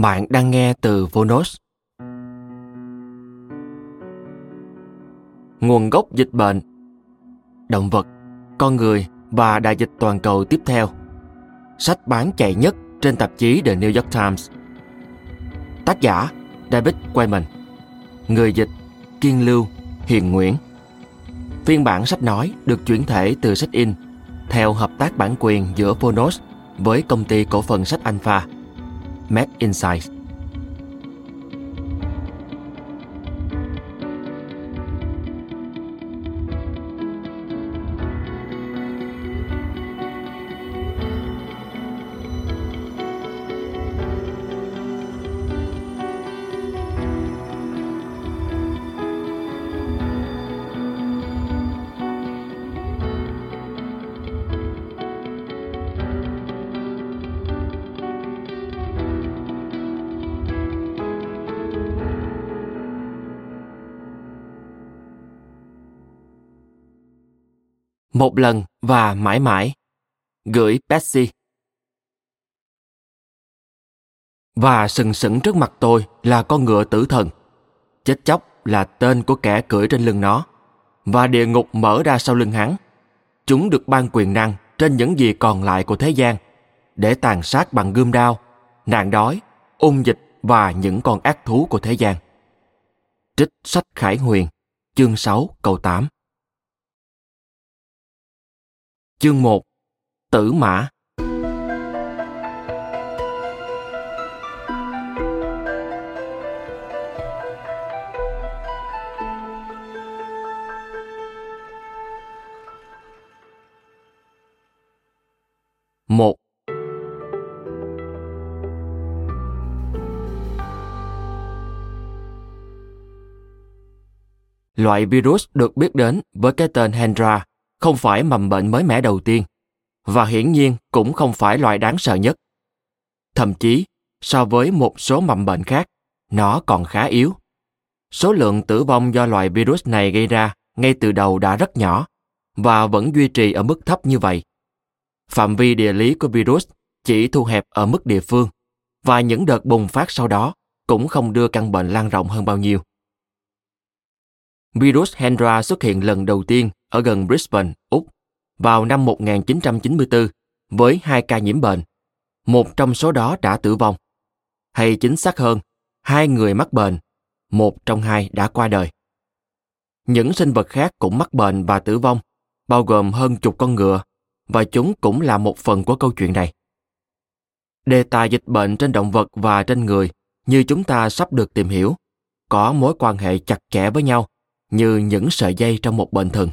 Bạn đang nghe từ Phonos. Nguồn gốc dịch bệnh. Động vật, con người và đại dịch toàn cầu tiếp theo. Sách bán chạy nhất trên tạp chí The New York Times. Tác giả David Quayman. Người dịch Kiên Lưu Hiền Nguyễn. Phiên bản sách nói được chuyển thể từ sách in theo hợp tác bản quyền giữa Phonos với công ty cổ phần sách Alpha. Mac Insight. Một lần và mãi mãi. Gửi Betsy. Và sừng sững trước mặt tôi là con ngựa tử thần. Chết chóc là tên của kẻ cưỡi trên lưng nó. Và địa ngục mở ra sau lưng hắn. Chúng được ban quyền năng trên những gì còn lại của thế gian để tàn sát bằng gươm đao, nạn đói, ung dịch và những con ác thú của thế gian. Trích sách Khải Huyền, chương 6 câu 8 Chương 1 Tử Mã. Một. Loại virus được biết đến với cái tên Hendra không phải mầm bệnh mới mẻ đầu tiên và hiển nhiên cũng không phải loại đáng sợ nhất. Thậm chí, so với một số mầm bệnh khác, nó còn khá yếu. Số lượng tử vong do loại virus này gây ra ngay từ đầu đã rất nhỏ và vẫn duy trì ở mức thấp như vậy. Phạm vi địa lý của virus chỉ thu hẹp ở mức địa phương và những đợt bùng phát sau đó cũng không đưa căn bệnh lan rộng hơn bao nhiêu. Virus Hendra xuất hiện lần đầu tiên ở gần Brisbane, Úc, vào năm 1994 với hai ca nhiễm bệnh. Một trong số đó đã tử vong. Hay chính xác hơn, hai người mắc bệnh, một trong hai đã qua đời. Những sinh vật khác cũng mắc bệnh và tử vong, bao gồm hơn chục con ngựa, và chúng cũng là một phần của câu chuyện này. Đề tài dịch bệnh trên động vật và trên người, như chúng ta sắp được tìm hiểu, có mối quan hệ chặt chẽ với nhau như những sợi dây trong một bệnh thần.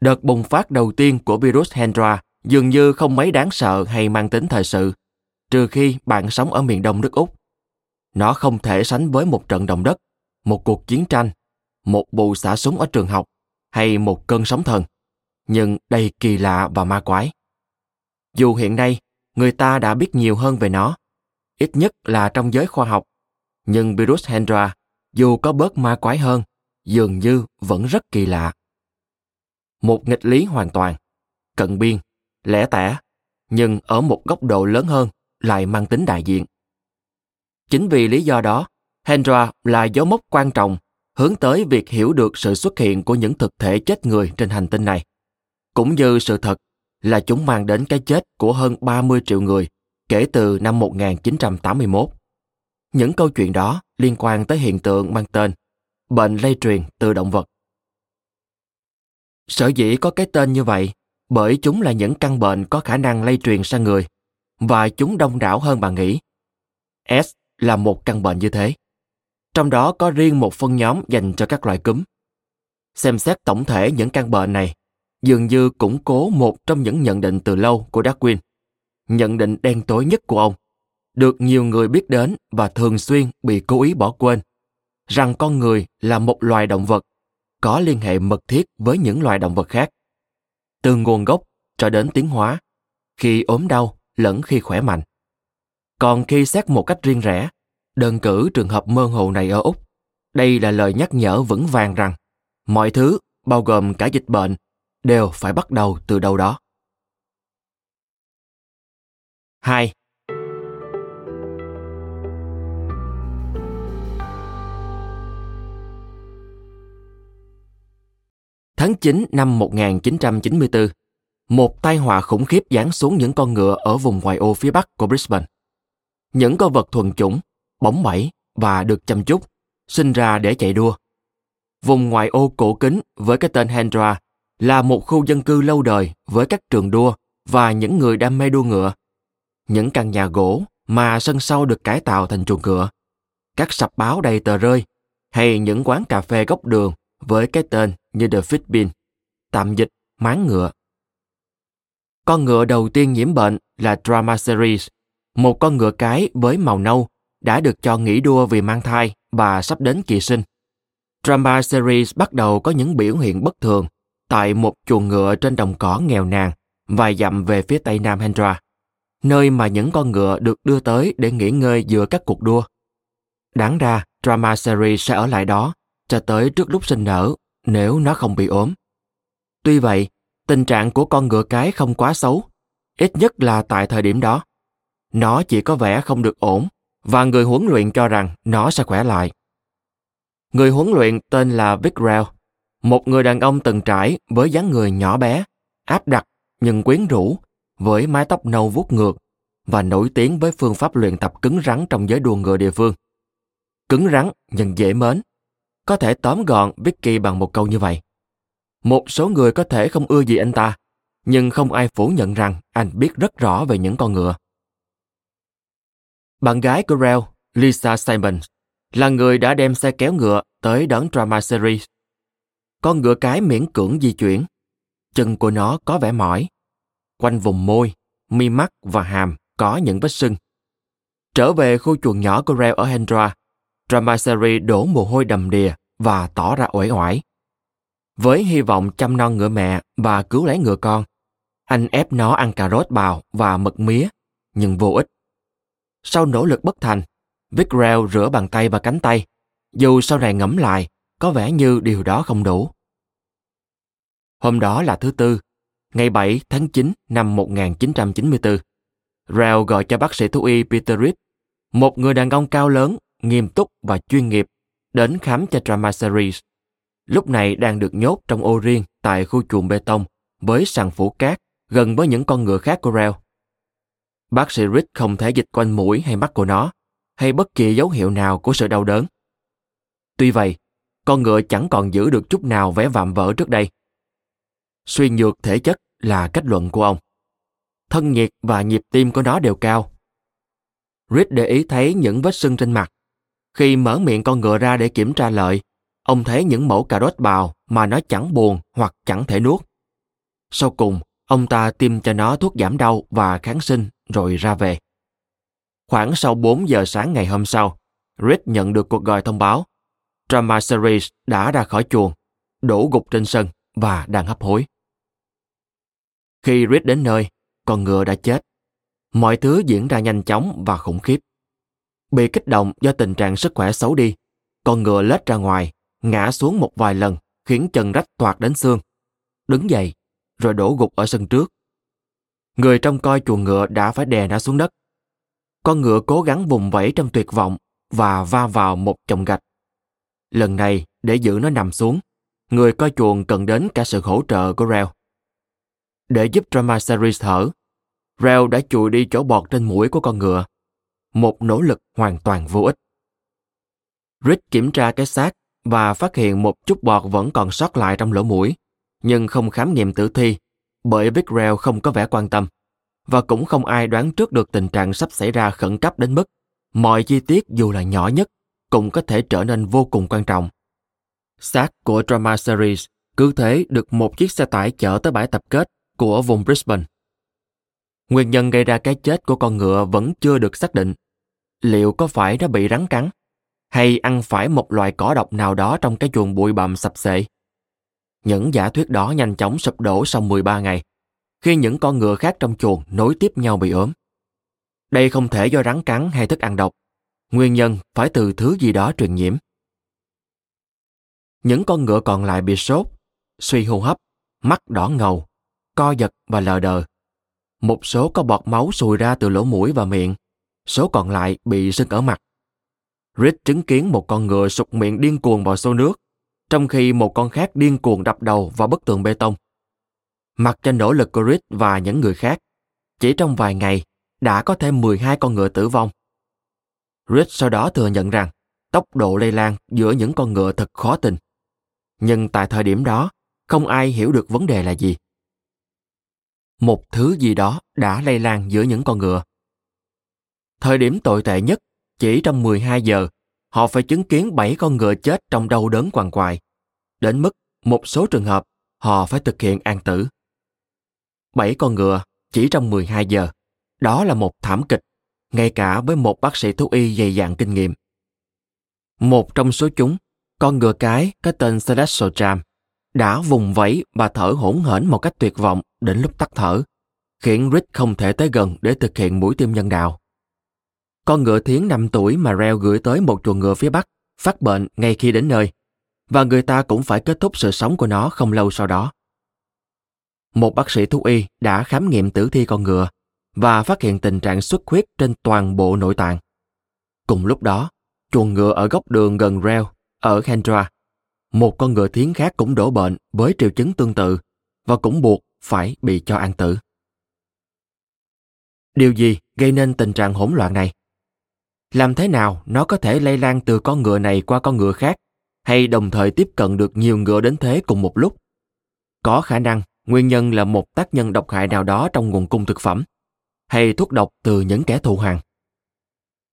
Đợt bùng phát đầu tiên của virus Hendra dường như không mấy đáng sợ hay mang tính thời sự, trừ khi bạn sống ở miền đông nước Úc. Nó không thể sánh với một trận động đất, một cuộc chiến tranh, một vụ xả súng ở trường học hay một cơn sóng thần, nhưng đầy kỳ lạ và ma quái. Dù hiện nay người ta đã biết nhiều hơn về nó, ít nhất là trong giới khoa học, nhưng virus Hendra dù có bớt ma quái hơn, dường như vẫn rất kỳ lạ. Một nghịch lý hoàn toàn, cận biên, lẻ tẻ, nhưng ở một góc độ lớn hơn lại mang tính đại diện. Chính vì lý do đó, Hendra là dấu mốc quan trọng hướng tới việc hiểu được sự xuất hiện của những thực thể chết người trên hành tinh này. Cũng như sự thật là chúng mang đến cái chết của hơn 30 triệu người kể từ năm 1981. Những câu chuyện đó liên quan tới hiện tượng mang tên bệnh lây truyền từ động vật. Sở dĩ có cái tên như vậy bởi chúng là những căn bệnh có khả năng lây truyền sang người và chúng đông đảo hơn bạn nghĩ. S là một căn bệnh như thế. Trong đó có riêng một phân nhóm dành cho các loại cúm. Xem xét tổng thể những căn bệnh này dường như củng cố một trong những nhận định từ lâu của Darwin. Nhận định đen tối nhất của ông, được nhiều người biết đến và thường xuyên bị cố ý bỏ quên, rằng con người là một loài động vật có liên hệ mật thiết với những loài động vật khác. Từ nguồn gốc cho đến tiến hóa, khi ốm đau lẫn khi khỏe mạnh. Còn khi xét một cách riêng rẽ, đơn cử trường hợp mơ hồ này ở Úc, đây là lời nhắc nhở vững vàng rằng mọi thứ, bao gồm cả dịch bệnh, đều phải bắt đầu từ đâu đó. 2. Tháng 9 năm 1994, một tai họa khủng khiếp giáng xuống những con ngựa ở vùng ngoại ô phía bắc của Brisbane. Những con vật thuần chủng, bóng bẩy và được chăm chút, sinh ra để chạy đua. Vùng ngoại ô cổ kính với cái tên Hendra là một khu dân cư lâu đời với các trường đua và những người đam mê đua ngựa. Những căn nhà gỗ mà sân sau được cải tạo thành chuồng ngựa. Các sập báo đầy tờ rơi hay những quán cà phê góc đường với cái tên như The Fitbin, tạm dịch máng ngựa. Con ngựa đầu tiên nhiễm bệnh là Drama Series, một con ngựa cái với màu nâu đã được cho nghỉ đua vì mang thai và sắp đến kỳ sinh. Drama Series bắt đầu có những biểu hiện bất thường tại một chuồng ngựa trên đồng cỏ nghèo nàn vài dặm về phía tây nam Hendra, nơi mà những con ngựa được đưa tới để nghỉ ngơi giữa các cuộc đua. Đáng ra, Drama Series sẽ ở lại đó cho tới trước lúc sinh nở nếu nó không bị ốm. Tuy vậy, tình trạng của con ngựa cái không quá xấu, ít nhất là tại thời điểm đó. Nó chỉ có vẻ không được ổn và người huấn luyện cho rằng nó sẽ khỏe lại. Người huấn luyện tên là Vic Rao, một người đàn ông từng trải với dáng người nhỏ bé, áp đặt nhưng quyến rũ, với mái tóc nâu vuốt ngược và nổi tiếng với phương pháp luyện tập cứng rắn trong giới đua ngựa địa phương. Cứng rắn nhưng dễ mến. Có thể tóm gọn Vicky bằng một câu như vậy. Một số người có thể không ưa gì anh ta, nhưng không ai phủ nhận rằng anh biết rất rõ về những con ngựa. Bạn gái của Rel, Lisa Simon, là người đã đem xe kéo ngựa tới đón Drama Series. Con ngựa cái miễn cưỡng di chuyển. Chân của nó có vẻ mỏi. Quanh vùng môi, mi mắt và hàm có những vết sưng. Trở về khu chuồng nhỏ của Rel ở Hendra, Drama đổ mồ hôi đầm đìa và tỏ ra uể oải. Với hy vọng chăm non ngựa mẹ và cứu lấy ngựa con, anh ép nó ăn cà rốt bào và mật mía, nhưng vô ích. Sau nỗ lực bất thành, Vickrell rửa bàn tay và cánh tay, dù sau này ngẫm lại, có vẻ như điều đó không đủ. Hôm đó là thứ Tư, ngày 7 tháng 9 năm 1994. Rao gọi cho bác sĩ thú y Peter Reed, một người đàn ông cao lớn, nghiêm túc và chuyên nghiệp, đến khám cho Drama Series. Lúc này đang được nhốt trong ô riêng tại khu chuồng bê tông với sàn phủ cát gần với những con ngựa khác của Rel. Bác sĩ Rick không thể dịch quanh mũi hay mắt của nó, hay bất kỳ dấu hiệu nào của sự đau đớn. Tuy vậy, con ngựa chẳng còn giữ được chút nào vẻ vạm vỡ trước đây. Suy nhược thể chất là kết luận của ông. Thân nhiệt và nhịp tim của nó đều cao. Rick để ý thấy những vết sưng trên mặt. Khi mở miệng con ngựa ra để kiểm tra lợi, ông thấy những mẫu cà rốt bào mà nó chẳng buồn hoặc chẳng thể nuốt. Sau cùng, ông ta tiêm cho nó thuốc giảm đau và kháng sinh rồi ra về. Khoảng sau 4 giờ sáng ngày hôm sau, Reed nhận được cuộc gọi thông báo. Drama Series đã ra khỏi chuồng, đổ gục trên sân và đang hấp hối. Khi Reed đến nơi, con ngựa đã chết. Mọi thứ diễn ra nhanh chóng và khủng khiếp. Bị kích động do tình trạng sức khỏe xấu đi, con ngựa lết ra ngoài, ngã xuống một vài lần khiến chân rách toạc đến xương. Đứng dậy, rồi đổ gục ở sân trước. Người trong coi chuồng ngựa đã phải đè nó xuống đất con ngựa cố gắng vùng vẫy trong tuyệt vọng và va vào một chồng gạch. Lần này, để giữ nó nằm xuống, người coi chuồng cần đến cả sự hỗ trợ của Reo. Để giúp Drama Series thở, Reo đã chùi đi chỗ bọt trên mũi của con ngựa. Một nỗ lực hoàn toàn vô ích. Rick kiểm tra cái xác và phát hiện một chút bọt vẫn còn sót lại trong lỗ mũi, nhưng không khám nghiệm tử thi bởi Vic không có vẻ quan tâm và cũng không ai đoán trước được tình trạng sắp xảy ra khẩn cấp đến mức mọi chi tiết dù là nhỏ nhất cũng có thể trở nên vô cùng quan trọng. Xác của Drama Series cứ thế được một chiếc xe tải chở tới bãi tập kết của vùng Brisbane. Nguyên nhân gây ra cái chết của con ngựa vẫn chưa được xác định. Liệu có phải nó bị rắn cắn? Hay ăn phải một loại cỏ độc nào đó trong cái chuồng bụi bặm sập xệ? Những giả thuyết đó nhanh chóng sụp đổ sau 13 ngày, khi những con ngựa khác trong chuồng nối tiếp nhau bị ốm. Đây không thể do rắn cắn hay thức ăn độc. Nguyên nhân phải từ thứ gì đó truyền nhiễm. Những con ngựa còn lại bị sốt, suy hô hấp, mắt đỏ ngầu, co giật và lờ đờ. Một số có bọt máu sùi ra từ lỗ mũi và miệng, số còn lại bị sưng ở mặt. Rick chứng kiến một con ngựa sụt miệng điên cuồng vào xô nước, trong khi một con khác điên cuồng đập đầu vào bức tường bê tông. Mặc cho nỗ lực của Rick và những người khác, chỉ trong vài ngày đã có thêm 12 con ngựa tử vong. Rick sau đó thừa nhận rằng tốc độ lây lan giữa những con ngựa thật khó tin. Nhưng tại thời điểm đó, không ai hiểu được vấn đề là gì. Một thứ gì đó đã lây lan giữa những con ngựa. Thời điểm tồi tệ nhất, chỉ trong 12 giờ, họ phải chứng kiến 7 con ngựa chết trong đau đớn quằn quại. Đến mức một số trường hợp, họ phải thực hiện an tử. 7 con ngựa chỉ trong 12 giờ. Đó là một thảm kịch, ngay cả với một bác sĩ thú y dày dặn kinh nghiệm. Một trong số chúng, con ngựa cái có tên Celestial Jam, đã vùng vẫy và thở hỗn hển một cách tuyệt vọng đến lúc tắt thở, khiến Rick không thể tới gần để thực hiện mũi tiêm nhân đạo. Con ngựa thiến 5 tuổi mà Reo gửi tới một chuồng ngựa phía Bắc phát bệnh ngay khi đến nơi, và người ta cũng phải kết thúc sự sống của nó không lâu sau đó. Một bác sĩ thú y đã khám nghiệm tử thi con ngựa và phát hiện tình trạng xuất huyết trên toàn bộ nội tạng. Cùng lúc đó, chuồng ngựa ở góc đường gần Reo, ở Kendra, một con ngựa thiến khác cũng đổ bệnh với triệu chứng tương tự và cũng buộc phải bị cho an tử. Điều gì gây nên tình trạng hỗn loạn này? Làm thế nào nó có thể lây lan từ con ngựa này qua con ngựa khác hay đồng thời tiếp cận được nhiều ngựa đến thế cùng một lúc? Có khả năng nguyên nhân là một tác nhân độc hại nào đó trong nguồn cung thực phẩm hay thuốc độc từ những kẻ thù hàng.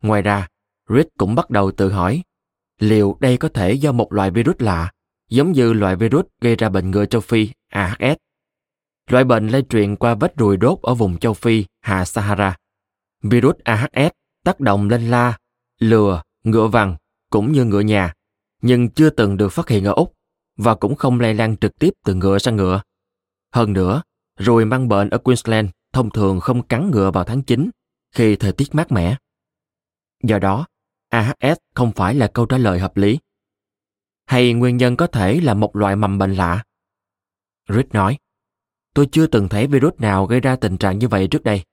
Ngoài ra, Rick cũng bắt đầu tự hỏi liệu đây có thể do một loại virus lạ, giống như loại virus gây ra bệnh ngựa châu Phi AHS. Loại bệnh lây truyền qua vết ruồi đốt ở vùng châu Phi hạ Sahara. Virus AHS tác động lên la, lừa, ngựa vằn cũng như ngựa nhà, nhưng chưa từng được phát hiện ở Úc và cũng không lây lan trực tiếp từ ngựa sang ngựa. Hơn nữa, ruồi mang bệnh ở Queensland thông thường không cắn ngựa vào tháng 9 khi thời tiết mát mẻ. Do đó, AHS không phải là câu trả lời hợp lý. Hay nguyên nhân có thể là một loại mầm bệnh lạ? Rick nói, tôi chưa từng thấy virus nào gây ra tình trạng như vậy trước đây.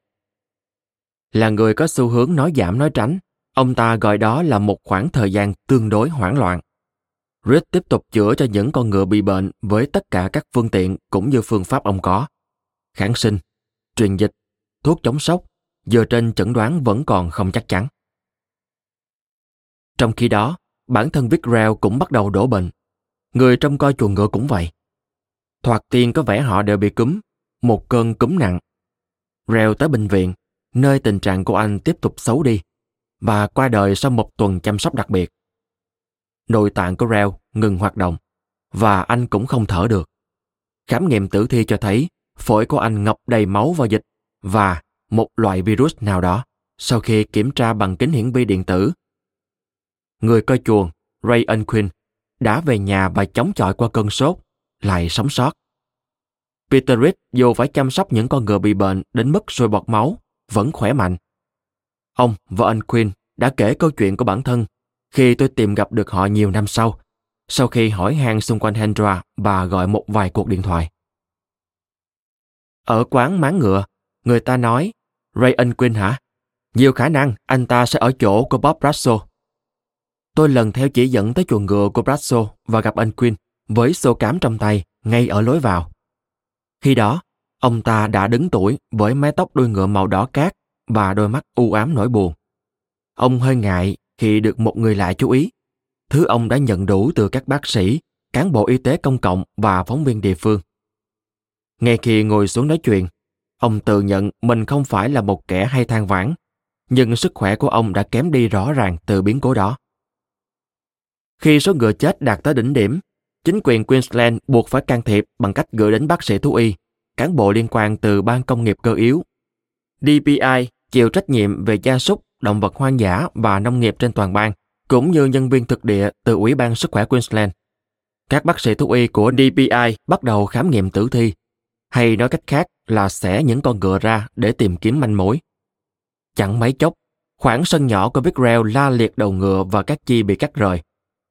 Là người có xu hướng nói giảm nói tránh, ông ta gọi đó là một khoảng thời gian tương đối hoảng loạn. Rick tiếp tục chữa cho những con ngựa bị bệnh với tất cả các phương tiện cũng như phương pháp ông có. Kháng sinh, truyền dịch, thuốc chống sốc, giờ trên chẩn đoán vẫn còn không chắc chắn. Trong khi đó, bản thân Vic Rao cũng bắt đầu đổ bệnh. Người trong coi chuồng ngựa cũng vậy. Thoạt tiên có vẻ họ đều bị cúm, một cơn cúm nặng. Rao tới bệnh viện, nơi tình trạng của anh tiếp tục xấu đi, và qua đời sau một tuần chăm sóc đặc biệt. Nội tạng của Rao ngừng hoạt động, và anh cũng không thở được. Khám nghiệm tử thi cho thấy phổi của anh ngập đầy máu và dịch và một loại virus nào đó sau khi kiểm tra bằng kính hiển vi điện tử người coi chuồng Ray Unquin đã về nhà và chống chọi qua cơn sốt, lại sống sót. Peter Reed dù phải chăm sóc những con ngựa bị bệnh đến mức sôi bọt máu, vẫn khỏe mạnh. Ông và anh Quinn đã kể câu chuyện của bản thân khi tôi tìm gặp được họ nhiều năm sau, sau khi hỏi han xung quanh Hendra và gọi một vài cuộc điện thoại. Ở quán máng ngựa, người ta nói, Ray Unquin hả? Nhiều khả năng anh ta sẽ ở chỗ của Bob Brasso. tôi lần theo chỉ dẫn tới chuồng ngựa của Brasso và gặp anh Quinn với xô cám trong tay ngay ở lối vào. Khi đó, ông ta đã đứng tuổi với mái tóc đuôi ngựa màu đỏ cát và đôi mắt u ám nỗi buồn. Ông hơi ngại khi được một người lạ chú ý, thứ ông đã nhận đủ từ các bác sĩ, cán bộ y tế công cộng và phóng viên địa phương. Ngay khi ngồi xuống nói chuyện, ông tự nhận mình không phải là một kẻ hay than vãn, nhưng sức khỏe của ông đã kém đi rõ ràng từ biến cố đó. Khi số ngựa chết đạt tới đỉnh điểm, chính quyền Queensland buộc phải can thiệp bằng cách gửi đến bác sĩ thú y, cán bộ liên quan từ ban công nghiệp cơ yếu. DPI chịu trách nhiệm về gia súc, động vật hoang dã và nông nghiệp trên toàn bang, cũng như nhân viên thực địa từ Ủy ban Sức khỏe Queensland. Các bác sĩ thú y của DPI bắt đầu khám nghiệm tử thi, hay nói cách khác là xẻ những con ngựa ra để tìm kiếm manh mối. Chẳng mấy chốc, khoảng sân nhỏ của Big Rail la liệt đầu ngựa và các chi bị cắt rời.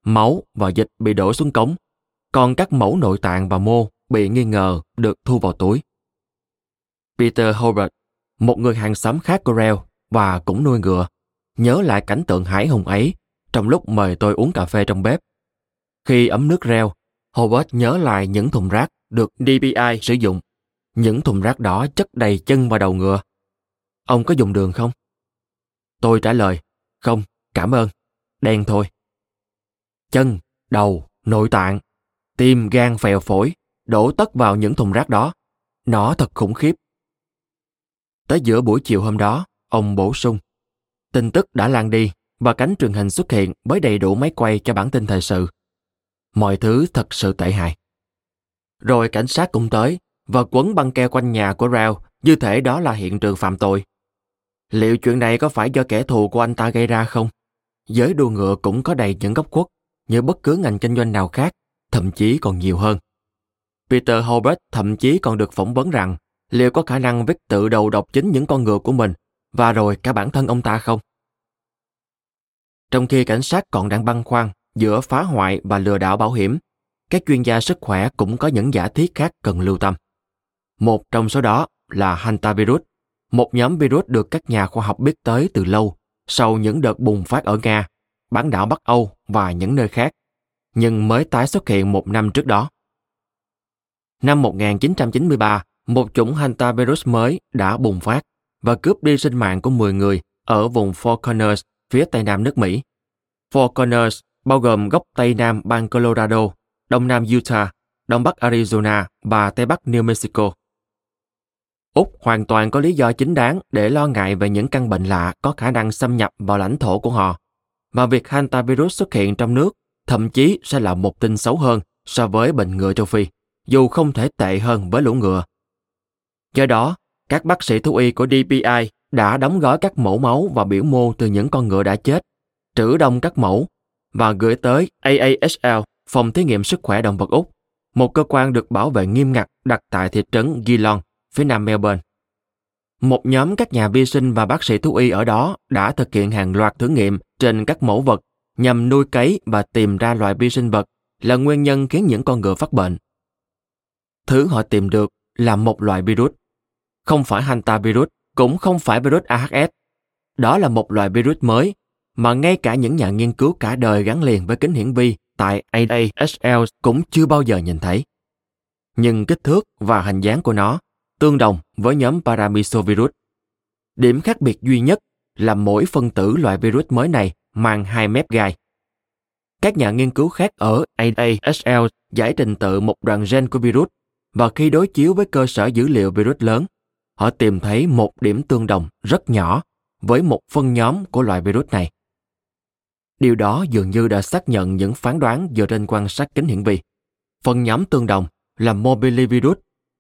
Máu và dịch bị đổ xuống cống, còn các mẫu nội tạng và mô bị nghi ngờ được thu vào túi. Peter Hobart, một người hàng xóm khác của Rail và cũng nuôi ngựa, nhớ lại cảnh tượng hải hùng ấy trong lúc mời tôi uống cà phê trong bếp. Khi ấm nước reo, Hobart nhớ lại những thùng rác được DPI sử dụng. Những thùng rác đó chất đầy chân và đầu ngựa. Ông có dùng đường không? Tôi trả lời, không, cảm ơn, đen thôi. Chân, đầu, nội tạng, tim, gan, phèo phổi, đổ tất vào những thùng rác đó. Nó thật khủng khiếp. Tới giữa buổi chiều hôm đó, ông bổ sung. Tin tức đã lan đi và cánh truyền hình xuất hiện với đầy đủ máy quay cho bản tin thời sự. Mọi thứ thật sự tệ hại. Rồi cảnh sát cũng tới và quấn băng keo quanh nhà của Rao như thể đó là hiện trường phạm tội. Liệu chuyện này có phải do kẻ thù của anh ta gây ra không? Giới đua ngựa cũng có đầy những góc khuất như bất cứ ngành kinh doanh nào khác, thậm chí còn nhiều hơn. Peter Hobart thậm chí còn được phỏng vấn rằng liệu có khả năng viết tự đầu độc chính những con ngựa của mình và rồi cả bản thân ông ta không? Trong khi cảnh sát còn đang băn khoăn giữa phá hoại và lừa đảo bảo hiểm, các chuyên gia sức khỏe cũng có những giả thiết khác cần lưu tâm. Một trong số đó là hantavirus, một nhóm virus được các nhà khoa học biết tới từ lâu sau những đợt bùng phát ở Nga, bán đảo Bắc Âu và những nơi khác, nhưng mới tái xuất hiện một năm trước đó. Năm 1993, một chủng hantavirus mới đã bùng phát và cướp đi sinh mạng của 10 người ở vùng Four Corners, phía tây nam nước Mỹ. Four Corners bao gồm góc tây nam bang Colorado, đông nam Utah, đông bắc Arizona và tây bắc New Mexico. Úc hoàn toàn có lý do chính đáng để lo ngại về những căn bệnh lạ có khả năng xâm nhập vào lãnh thổ của họ. Và việc hantavirus xuất hiện trong nước thậm chí sẽ là một tin xấu hơn so với bệnh ngựa châu Phi, dù không thể tệ hơn với lũ ngựa. Do đó, các bác sĩ thú y của DPI đã đóng gói các mẫu máu và biểu mô từ những con ngựa đã chết, trữ đông các mẫu và gửi tới AASL, Phòng Thí nghiệm Sức khỏe Động vật Úc, một cơ quan được bảo vệ nghiêm ngặt đặt tại thị trấn Geelong, phía nam Melbourne. Một nhóm các nhà vi sinh và bác sĩ thú y ở đó đã thực hiện hàng loạt thử nghiệm trên các mẫu vật nhằm nuôi cấy và tìm ra loại vi sinh vật là nguyên nhân khiến những con ngựa phát bệnh. Thứ họ tìm được là một loại virus. Không phải hantavirus, cũng không phải virus AHS. Đó là một loại virus mới mà ngay cả những nhà nghiên cứu cả đời gắn liền với kính hiển vi tại AASL cũng chưa bao giờ nhìn thấy. Nhưng kích thước và hình dáng của nó tương đồng với nhóm Paramyxovirus. Điểm khác biệt duy nhất là mỗi phân tử loại virus mới này mang hai mép gai. Các nhà nghiên cứu khác ở AASL giải trình tự một đoạn gen của virus và khi đối chiếu với cơ sở dữ liệu virus lớn, họ tìm thấy một điểm tương đồng rất nhỏ với một phân nhóm của loại virus này. Điều đó dường như đã xác nhận những phán đoán dựa trên quan sát kính hiển vi. Phân nhóm tương đồng là mobilivirus,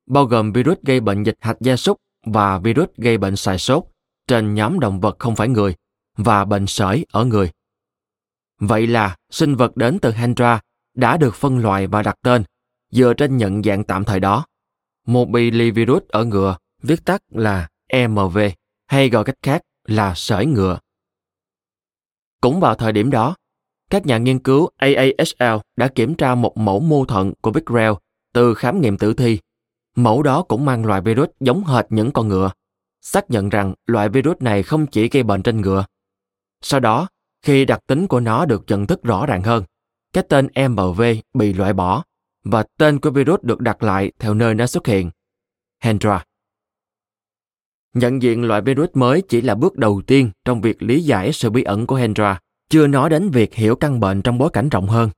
bao gồm virus gây bệnh dịch hạch gia súc và virus gây bệnh sài sốt trên nhóm động vật không phải người và bệnh sởi ở người. Vậy là sinh vật đến từ Hendra đã được phân loại và đặt tên dựa trên nhận dạng tạm thời đó. Mobilivirus ở ngựa viết tắt là MV, hay gọi cách khác là sởi ngựa. Cũng vào thời điểm đó, các nhà nghiên cứu AASL đã kiểm tra một mẫu mô thận của Big Rail từ khám nghiệm tử thi. Mẫu đó cũng mang loại virus giống hệt những con ngựa, xác nhận rằng loại virus này không chỉ gây bệnh trên ngựa. Sau đó, khi đặc tính của nó được nhận thức rõ ràng hơn, cái tên MV bị loại bỏ và tên của virus được đặt lại theo nơi nó xuất hiện. Hendra. Nhận diện loại virus mới chỉ là bước đầu tiên trong việc lý giải sự bí ẩn của Hendra, chưa nói đến việc hiểu căn bệnh trong bối cảnh rộng hơn.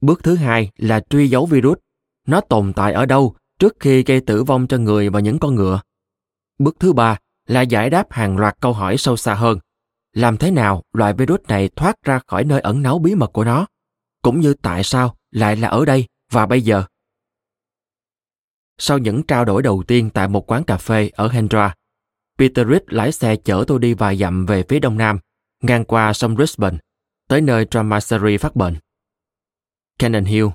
Bước thứ hai là truy dấu virus. Nó tồn tại ở đâu trước khi gây tử vong cho người và những con ngựa. Bước thứ ba là giải đáp hàng loạt câu hỏi sâu xa hơn. Làm thế nào loại virus này thoát ra khỏi nơi ẩn náu bí mật của nó? Cũng như tại sao lại là ở đây và bây giờ? Sau những trao đổi đầu tiên tại một quán cà phê ở Hendra, Peter Reed lái xe chở tôi đi vài dặm về phía đông nam, ngang qua sông Brisbane, tới nơi Dramaseri phát bệnh. Cannon Hill,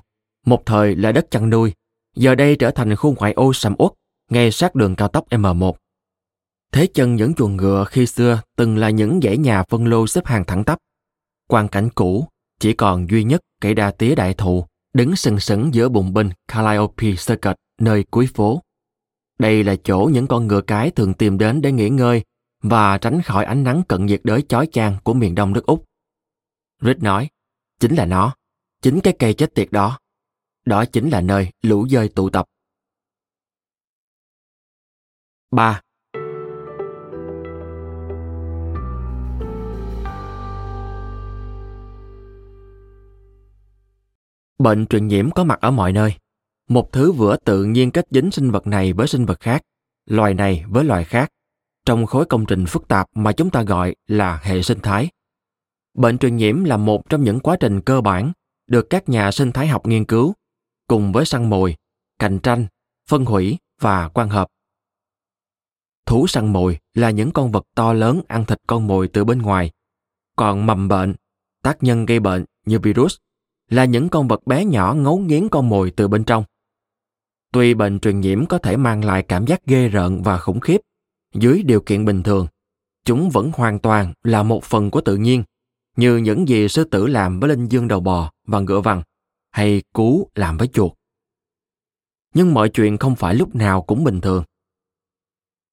một thời là đất chăn nuôi, giờ đây trở thành khu ngoại ô sầm uất, ngay sát đường cao tốc M1. Thế chân những chuồng ngựa khi xưa từng là những dãy nhà phân lô xếp hàng thẳng tắp. Quan cảnh cũ chỉ còn duy nhất cây đa tía đại thụ đứng sừng sững giữa bùng binh Calliope Circuit nơi cuối phố. Đây là chỗ những con ngựa cái thường tìm đến để nghỉ ngơi và tránh khỏi ánh nắng cận nhiệt đới chói chang của miền đông nước Úc. Rick nói, chính là nó, chính cái cây chết tiệt đó. Đó chính là nơi lũ dơi tụ tập. 3. Bệnh truyền nhiễm có mặt ở mọi nơi. Một thứ vừa tự nhiên kết dính sinh vật này với sinh vật khác, loài này với loài khác, trong khối công trình phức tạp mà chúng ta gọi là hệ sinh thái. Bệnh truyền nhiễm là một trong những quá trình cơ bản được các nhà sinh thái học nghiên cứu, cùng với săn mồi, cạnh tranh, phân hủy và quan hợp. Thú săn mồi là những con vật to lớn ăn thịt con mồi từ bên ngoài, còn mầm bệnh, tác nhân gây bệnh như virus là những con vật bé nhỏ ngấu nghiến con mồi từ bên trong. Tuy bệnh truyền nhiễm có thể mang lại cảm giác ghê rợn và khủng khiếp, dưới điều kiện bình thường, chúng vẫn hoàn toàn là một phần của tự nhiên, như những gì sư tử làm với linh dương đầu bò và ngựa vằn, hay cú làm với chuột. Nhưng mọi chuyện không phải lúc nào cũng bình thường.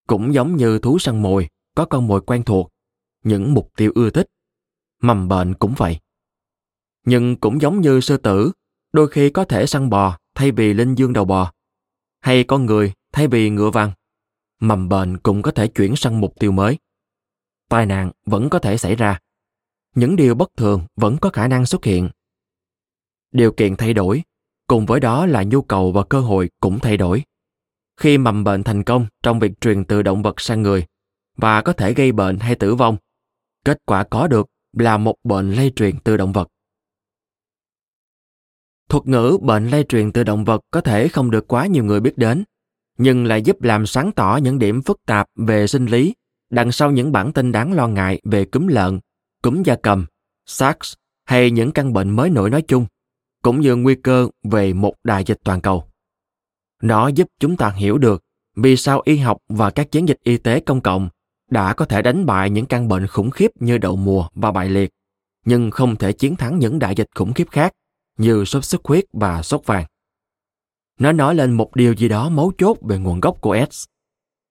Cũng giống như thú săn mồi, có con mồi quen thuộc, những mục tiêu ưa thích. Mầm bệnh cũng vậy. Nhưng cũng giống như sư tử, đôi khi có thể săn bò thay vì linh dương đầu bò, hay con người thay vì ngựa vằn. Mầm bệnh cũng có thể chuyển sang mục tiêu mới. Tai nạn vẫn có thể xảy ra. Những điều bất thường vẫn có khả năng xuất hiện. Điều kiện thay đổi, cùng với đó là nhu cầu và cơ hội cũng thay đổi. Khi mầm bệnh thành công trong việc truyền từ động vật sang người và có thể gây bệnh hay tử vong, kết quả có được là một bệnh lây truyền từ động vật. Thuật ngữ bệnh lây truyền từ động vật có thể không được quá nhiều người biết đến, nhưng lại giúp làm sáng tỏ những điểm phức tạp về sinh lý đằng sau những bản tin đáng lo ngại về cúm lợn, cúm da cầm, SARS hay những căn bệnh mới nổi nói chung, cũng như nguy cơ về một đại dịch toàn cầu. Nó giúp chúng ta hiểu được vì sao y học và các chiến dịch y tế công cộng đã có thể đánh bại những căn bệnh khủng khiếp như đậu mùa và bại liệt, nhưng không thể chiến thắng những đại dịch khủng khiếp khác như sốt xuất huyết và sốt vàng. Nó nói lên một điều gì đó mấu chốt về nguồn gốc của AIDS.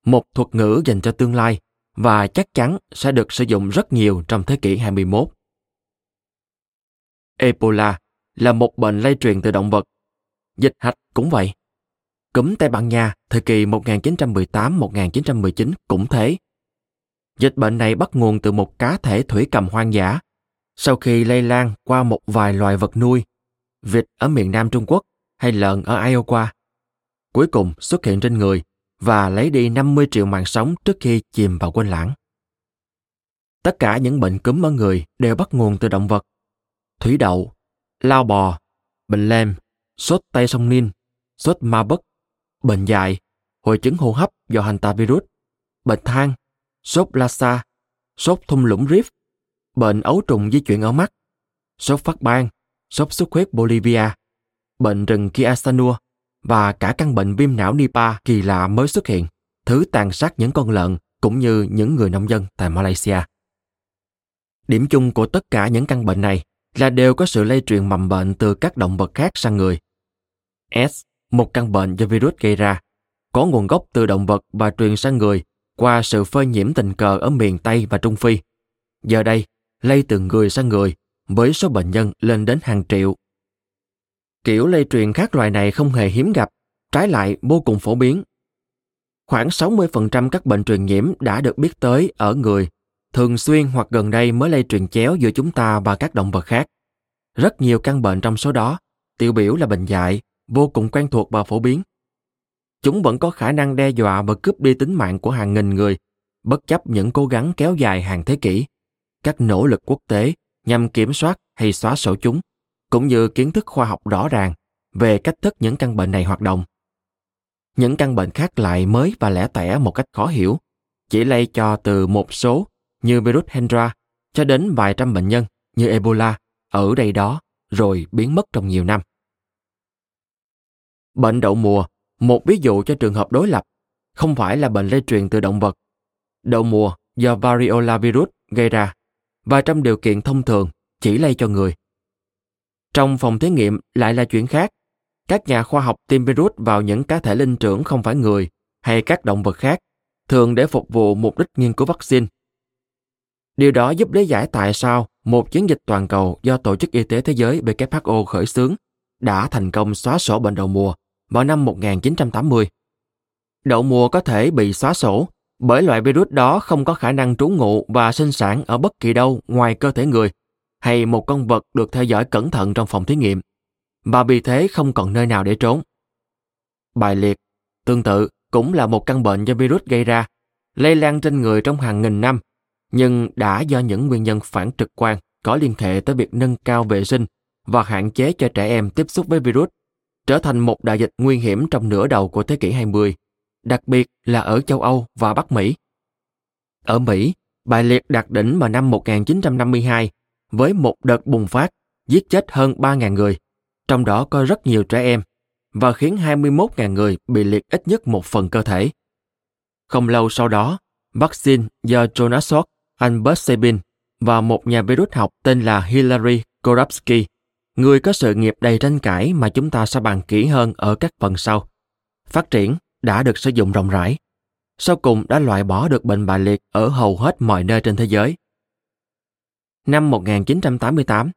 Một thuật ngữ dành cho tương lai và chắc chắn sẽ được sử dụng rất nhiều trong thế kỷ 21. Ebola là một bệnh lây truyền từ động vật. Dịch hạch cũng vậy. Cúm Tây Ban Nha, thời kỳ 1918-1919 cũng thế. Dịch bệnh này bắt nguồn từ một cá thể thủy cầm hoang dã. Sau khi lây lan qua một vài loài vật nuôi vịt ở miền Nam Trung Quốc hay lợn ở Iowa. Cuối cùng xuất hiện trên người và lấy đi 50 triệu mạng sống trước khi chìm vào quên lãng. Tất cả những bệnh cúm ở người đều bắt nguồn từ động vật. Thủy đậu, lao bò, bệnh lem, sốt tay sông Nin, sốt ma bất, bệnh dại, hội chứng hô hấp do hantavirus, bệnh than, sốt Lassa, sốt thung lũng Rift, bệnh ấu trùng di chuyển ở mắt, sốt phát ban, sốt xuất huyết Bolivia, bệnh rừng Kiasanua và cả căn bệnh viêm não Nipah kỳ lạ mới xuất hiện, thứ tàn sát những con lợn cũng như những người nông dân tại Malaysia. Điểm chung của tất cả những căn bệnh này là đều có sự lây truyền mầm bệnh từ các động vật khác sang người. S, một căn bệnh do virus gây ra, có nguồn gốc từ động vật và truyền sang người qua sự phơi nhiễm tình cờ ở miền Tây và Trung Phi. Giờ đây, lây từ người sang người, với số bệnh nhân lên đến hàng triệu. Kiểu lây truyền khác loài này không hề hiếm gặp, trái lại vô cùng phổ biến. Khoảng 60% các bệnh truyền nhiễm đã được biết tới ở người, thường xuyên hoặc gần đây mới lây truyền chéo giữa chúng ta và các động vật khác. Rất nhiều căn bệnh trong số đó, tiêu biểu là bệnh dại, vô cùng quen thuộc và phổ biến. Chúng vẫn có khả năng đe dọa và cướp đi tính mạng của hàng nghìn người, bất chấp những cố gắng kéo dài hàng thế kỷ. Các nỗ lực quốc tế nhằm kiểm soát hay xóa sổ chúng, cũng như kiến thức khoa học rõ ràng về cách thức những căn bệnh này hoạt động. Những căn bệnh khác lại mới và lẻ tẻ một cách khó hiểu, chỉ lây cho từ một số như virus Hendra cho đến vài trăm bệnh nhân như Ebola ở đây đó rồi biến mất trong nhiều năm. Bệnh đậu mùa, một ví dụ cho trường hợp đối lập, không phải là bệnh lây truyền từ động vật. Đậu mùa do variola virus gây ra và trong điều kiện thông thường chỉ lây cho người. Trong phòng thí nghiệm lại là chuyện khác. Các nhà khoa học tiêm virus vào những cá thể linh trưởng không phải người hay các động vật khác, thường để phục vụ mục đích nghiên cứu vaccine. Điều đó giúp lý giải tại sao một chiến dịch toàn cầu do Tổ chức Y tế Thế giới WHO khởi xướng đã thành công xóa sổ bệnh đậu mùa vào năm 1980. Đậu mùa có thể bị xóa sổ bởi loại virus đó không có khả năng trú ngụ và sinh sản ở bất kỳ đâu ngoài cơ thể người hay một con vật được theo dõi cẩn thận trong phòng thí nghiệm và vì thế không còn nơi nào để trốn. Bài liệt, tương tự, cũng là một căn bệnh do virus gây ra, lây lan trên người trong hàng nghìn năm, nhưng đã do những nguyên nhân phản trực quan có liên hệ tới việc nâng cao vệ sinh và hạn chế cho trẻ em tiếp xúc với virus, trở thành một đại dịch nguy hiểm trong nửa đầu của thế kỷ 20, đặc biệt là ở châu Âu và Bắc Mỹ. Ở Mỹ, bài liệt đạt đỉnh vào năm 1952 với một đợt bùng phát giết chết hơn 3.000 người, trong đó có rất nhiều trẻ em, và khiến 21.000 người bị liệt ít nhất một phần cơ thể. Không lâu sau đó, vaccine do Jonas Salk, Albert Sabin và một nhà virus học tên là Hilary Korabsky, người có sự nghiệp đầy tranh cãi mà chúng ta sẽ bàn kỹ hơn ở các phần sau. Phát triển đã được sử dụng rộng rãi. Sau cùng đã loại bỏ được bệnh bại liệt ở hầu hết mọi nơi trên thế giới. Năm 1988,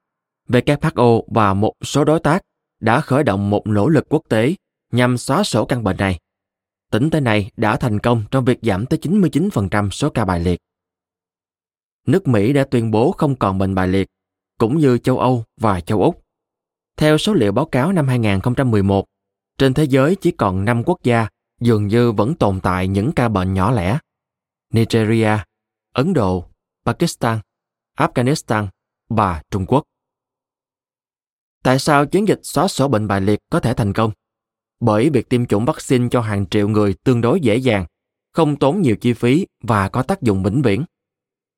WHO và một số đối tác đã khởi động một nỗ lực quốc tế nhằm xóa sổ căn bệnh này. Tính tới nay đã thành công trong việc giảm tới 99% số ca bại liệt. Nước Mỹ đã tuyên bố không còn bệnh bại liệt, cũng như châu Âu và châu Úc. Theo số liệu báo cáo năm 2011, trên thế giới chỉ còn 5 quốc gia dường như vẫn tồn tại những ca bệnh nhỏ lẻ. Nigeria, Ấn Độ, Pakistan, Afghanistan và Trung Quốc. Tại sao chiến dịch xóa sổ bệnh bại liệt có thể thành công? Bởi việc tiêm chủng vaccine cho hàng triệu người tương đối dễ dàng, không tốn nhiều chi phí và có tác dụng vĩnh viễn.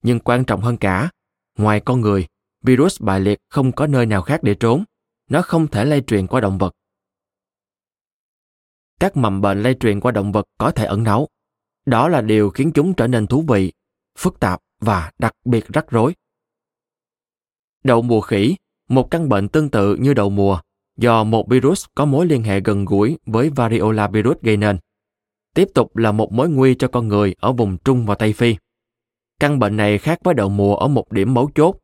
Nhưng quan trọng hơn cả, ngoài con người, virus bại liệt không có nơi nào khác để trốn. Nó không thể lây truyền qua động vật. Các mầm bệnh lây truyền qua động vật có thể ẩn náu. Đó là điều khiến chúng trở nên thú vị, phức tạp và đặc biệt rắc rối. Đậu mùa khỉ, một căn bệnh tương tự như đậu mùa, do một virus có mối liên hệ gần gũi với variola virus gây nên. Tiếp tục là một mối nguy cho con người ở vùng Trung và Tây Phi. Căn bệnh này khác với đậu mùa ở một điểm mấu chốt,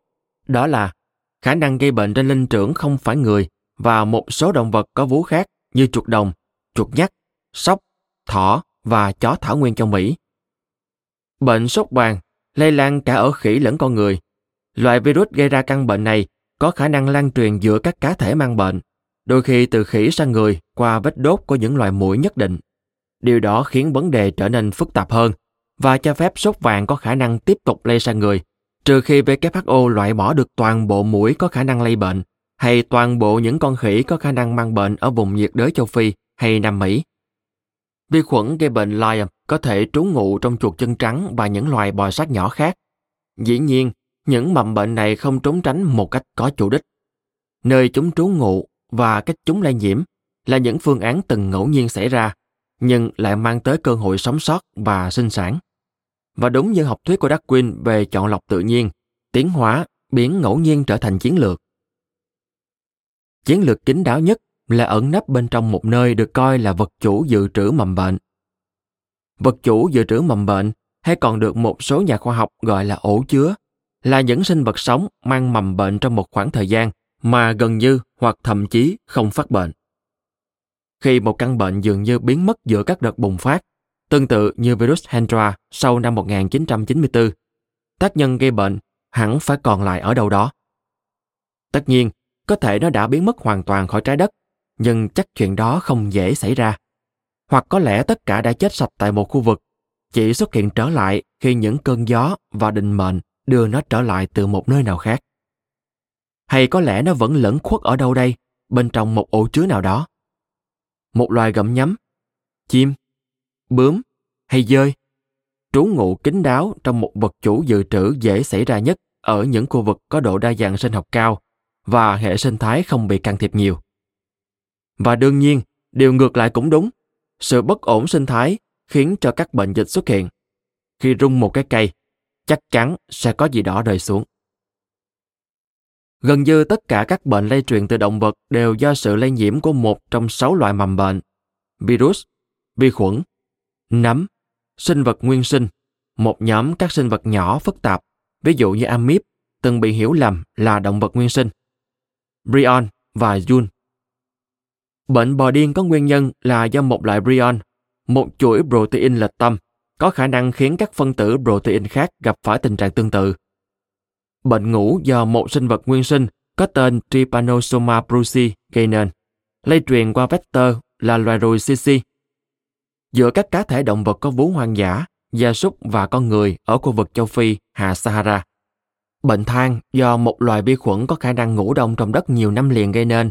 đó là khả năng gây bệnh trên linh trưởng không phải người và một số động vật có vú khác như chuột đồng, chuột nhắt, sóc, thỏ và chó thảo nguyên trong Mỹ. Bệnh sốt vàng lây lan cả ở khỉ lẫn con người. Loại virus gây ra căn bệnh này có khả năng lan truyền giữa các cá thể mang bệnh, đôi khi từ khỉ sang người qua vết đốt của những loài mũi nhất định. Điều đó khiến vấn đề trở nên phức tạp hơn và cho phép sốt vàng có khả năng tiếp tục lây sang người, trừ khi WHO loại bỏ được toàn bộ mũi có khả năng lây bệnh hay toàn bộ những con khỉ có khả năng mang bệnh ở vùng nhiệt đới châu Phi hay Nam Mỹ. Vi khuẩn gây bệnh Lyme có thể trú ngụ trong chuột chân trắng và những loài bò sát nhỏ khác. Dĩ nhiên, những mầm bệnh này không trốn tránh một cách có chủ đích. Nơi chúng trú ngụ và cách chúng lây nhiễm là những phương án từng ngẫu nhiên xảy ra, nhưng lại mang tới cơ hội sống sót và sinh sản. Và đúng như học thuyết của Darwin về chọn lọc tự nhiên, tiến hóa biến ngẫu nhiên trở thành chiến lược. Chiến lược kín đáo nhất là ẩn nấp bên trong một nơi được coi là vật chủ dự trữ mầm bệnh. Vật chủ dự trữ mầm bệnh hay còn được một số nhà khoa học gọi là ổ chứa là những sinh vật sống mang mầm bệnh trong một khoảng thời gian mà gần như hoặc thậm chí không phát bệnh. Khi một căn bệnh dường như biến mất giữa các đợt bùng phát, tương tự như virus Hendra sau năm 1994, tác nhân gây bệnh hẳn phải còn lại ở đâu đó. Tất nhiên, có thể nó đã biến mất hoàn toàn khỏi trái đất, nhưng chắc chuyện đó không dễ xảy ra. Hoặc có lẽ tất cả đã chết sạch tại một khu vực, chỉ xuất hiện trở lại khi những cơn gió và định mệnh đưa nó trở lại từ một nơi nào khác. Hay có lẽ nó vẫn lẫn khuất ở đâu đây, bên trong một ổ chứa nào đó. Một loài gặm nhấm, chim, bướm hay dơi trú ngụ kín đáo trong một vật chủ dự trữ dễ xảy ra nhất ở những khu vực có độ đa dạng sinh học cao và hệ sinh thái không bị can thiệp nhiều. Và đương nhiên, điều ngược lại cũng đúng. Sự bất ổn sinh thái khiến cho các bệnh dịch xuất hiện. Khi rung một cái cây, chắc chắn sẽ có gì đó rơi xuống. Gần như tất cả các bệnh lây truyền từ động vật đều do sự lây nhiễm của một trong sáu loại mầm bệnh. Virus, vi khuẩn, nấm, sinh vật nguyên sinh, một nhóm các sinh vật nhỏ phức tạp, ví dụ như amip, từng bị hiểu lầm là động vật nguyên sinh. Brion và Jun. Bệnh bò điên có nguyên nhân là do một loại prion, một chuỗi protein lệch tâm, có khả năng khiến các phân tử protein khác gặp phải tình trạng tương tự. Bệnh ngủ do một sinh vật nguyên sinh có tên Trypanosoma brucei gây nên, lây truyền qua vector là loài ruồi CC giữa các cá thể động vật có vú hoang dã, gia súc và con người ở khu vực châu Phi, hạ Sahara. Bệnh than do một loài vi khuẩn có khả năng ngủ đông trong đất nhiều năm liền gây nên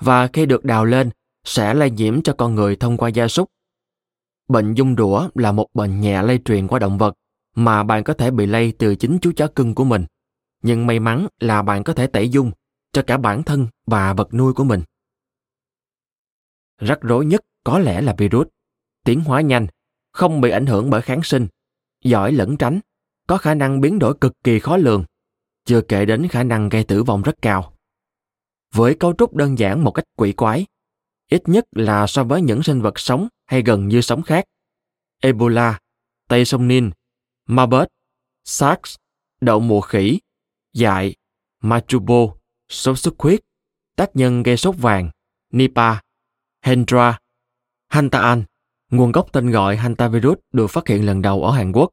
và khi được đào lên sẽ lây nhiễm cho con người thông qua gia súc. Bệnh dung đũa là một bệnh nhẹ lây truyền qua động vật mà bạn có thể bị lây từ chính chú chó cưng của mình. Nhưng may mắn là bạn có thể tẩy dung cho cả bản thân và vật nuôi của mình. Rắc rối nhất có lẽ là virus tiến hóa nhanh, không bị ảnh hưởng bởi kháng sinh, giỏi lẫn tránh, có khả năng biến đổi cực kỳ khó lường, chưa kể đến khả năng gây tử vong rất cao. Với cấu trúc đơn giản một cách quỷ quái, ít nhất là so với những sinh vật sống hay gần như sống khác. Ebola, Tây sông Nin, Marburg, SARS, đậu mùa khỉ, dại, Machubo, sốt xuất huyết, tác nhân gây sốt vàng, Nipah, Hendra, Hantaan, Nguồn gốc tên gọi hantavirus được phát hiện lần đầu ở Hàn Quốc.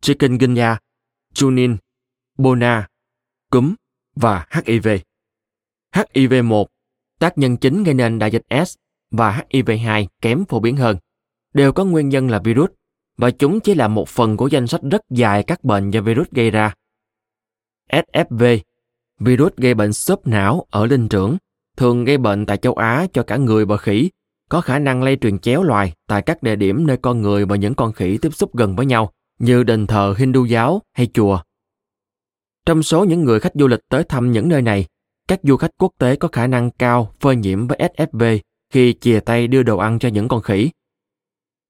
Chikungunya, Chunin, Bona, cúm và HIV. HIV-1, tác nhân chính gây nên đại dịch S và HIV-2 kém phổ biến hơn, đều có nguyên nhân là virus và chúng chỉ là một phần của danh sách rất dài các bệnh do virus gây ra. SFV, virus gây bệnh xốp não ở linh trưởng, thường gây bệnh tại châu Á cho cả người và khỉ có khả năng lây truyền chéo loài tại các địa điểm nơi con người và những con khỉ tiếp xúc gần với nhau, như đền thờ Hindu giáo hay chùa. Trong số những người khách du lịch tới thăm những nơi này, các du khách quốc tế có khả năng cao phơi nhiễm với SFV khi chìa tay đưa đồ ăn cho những con khỉ.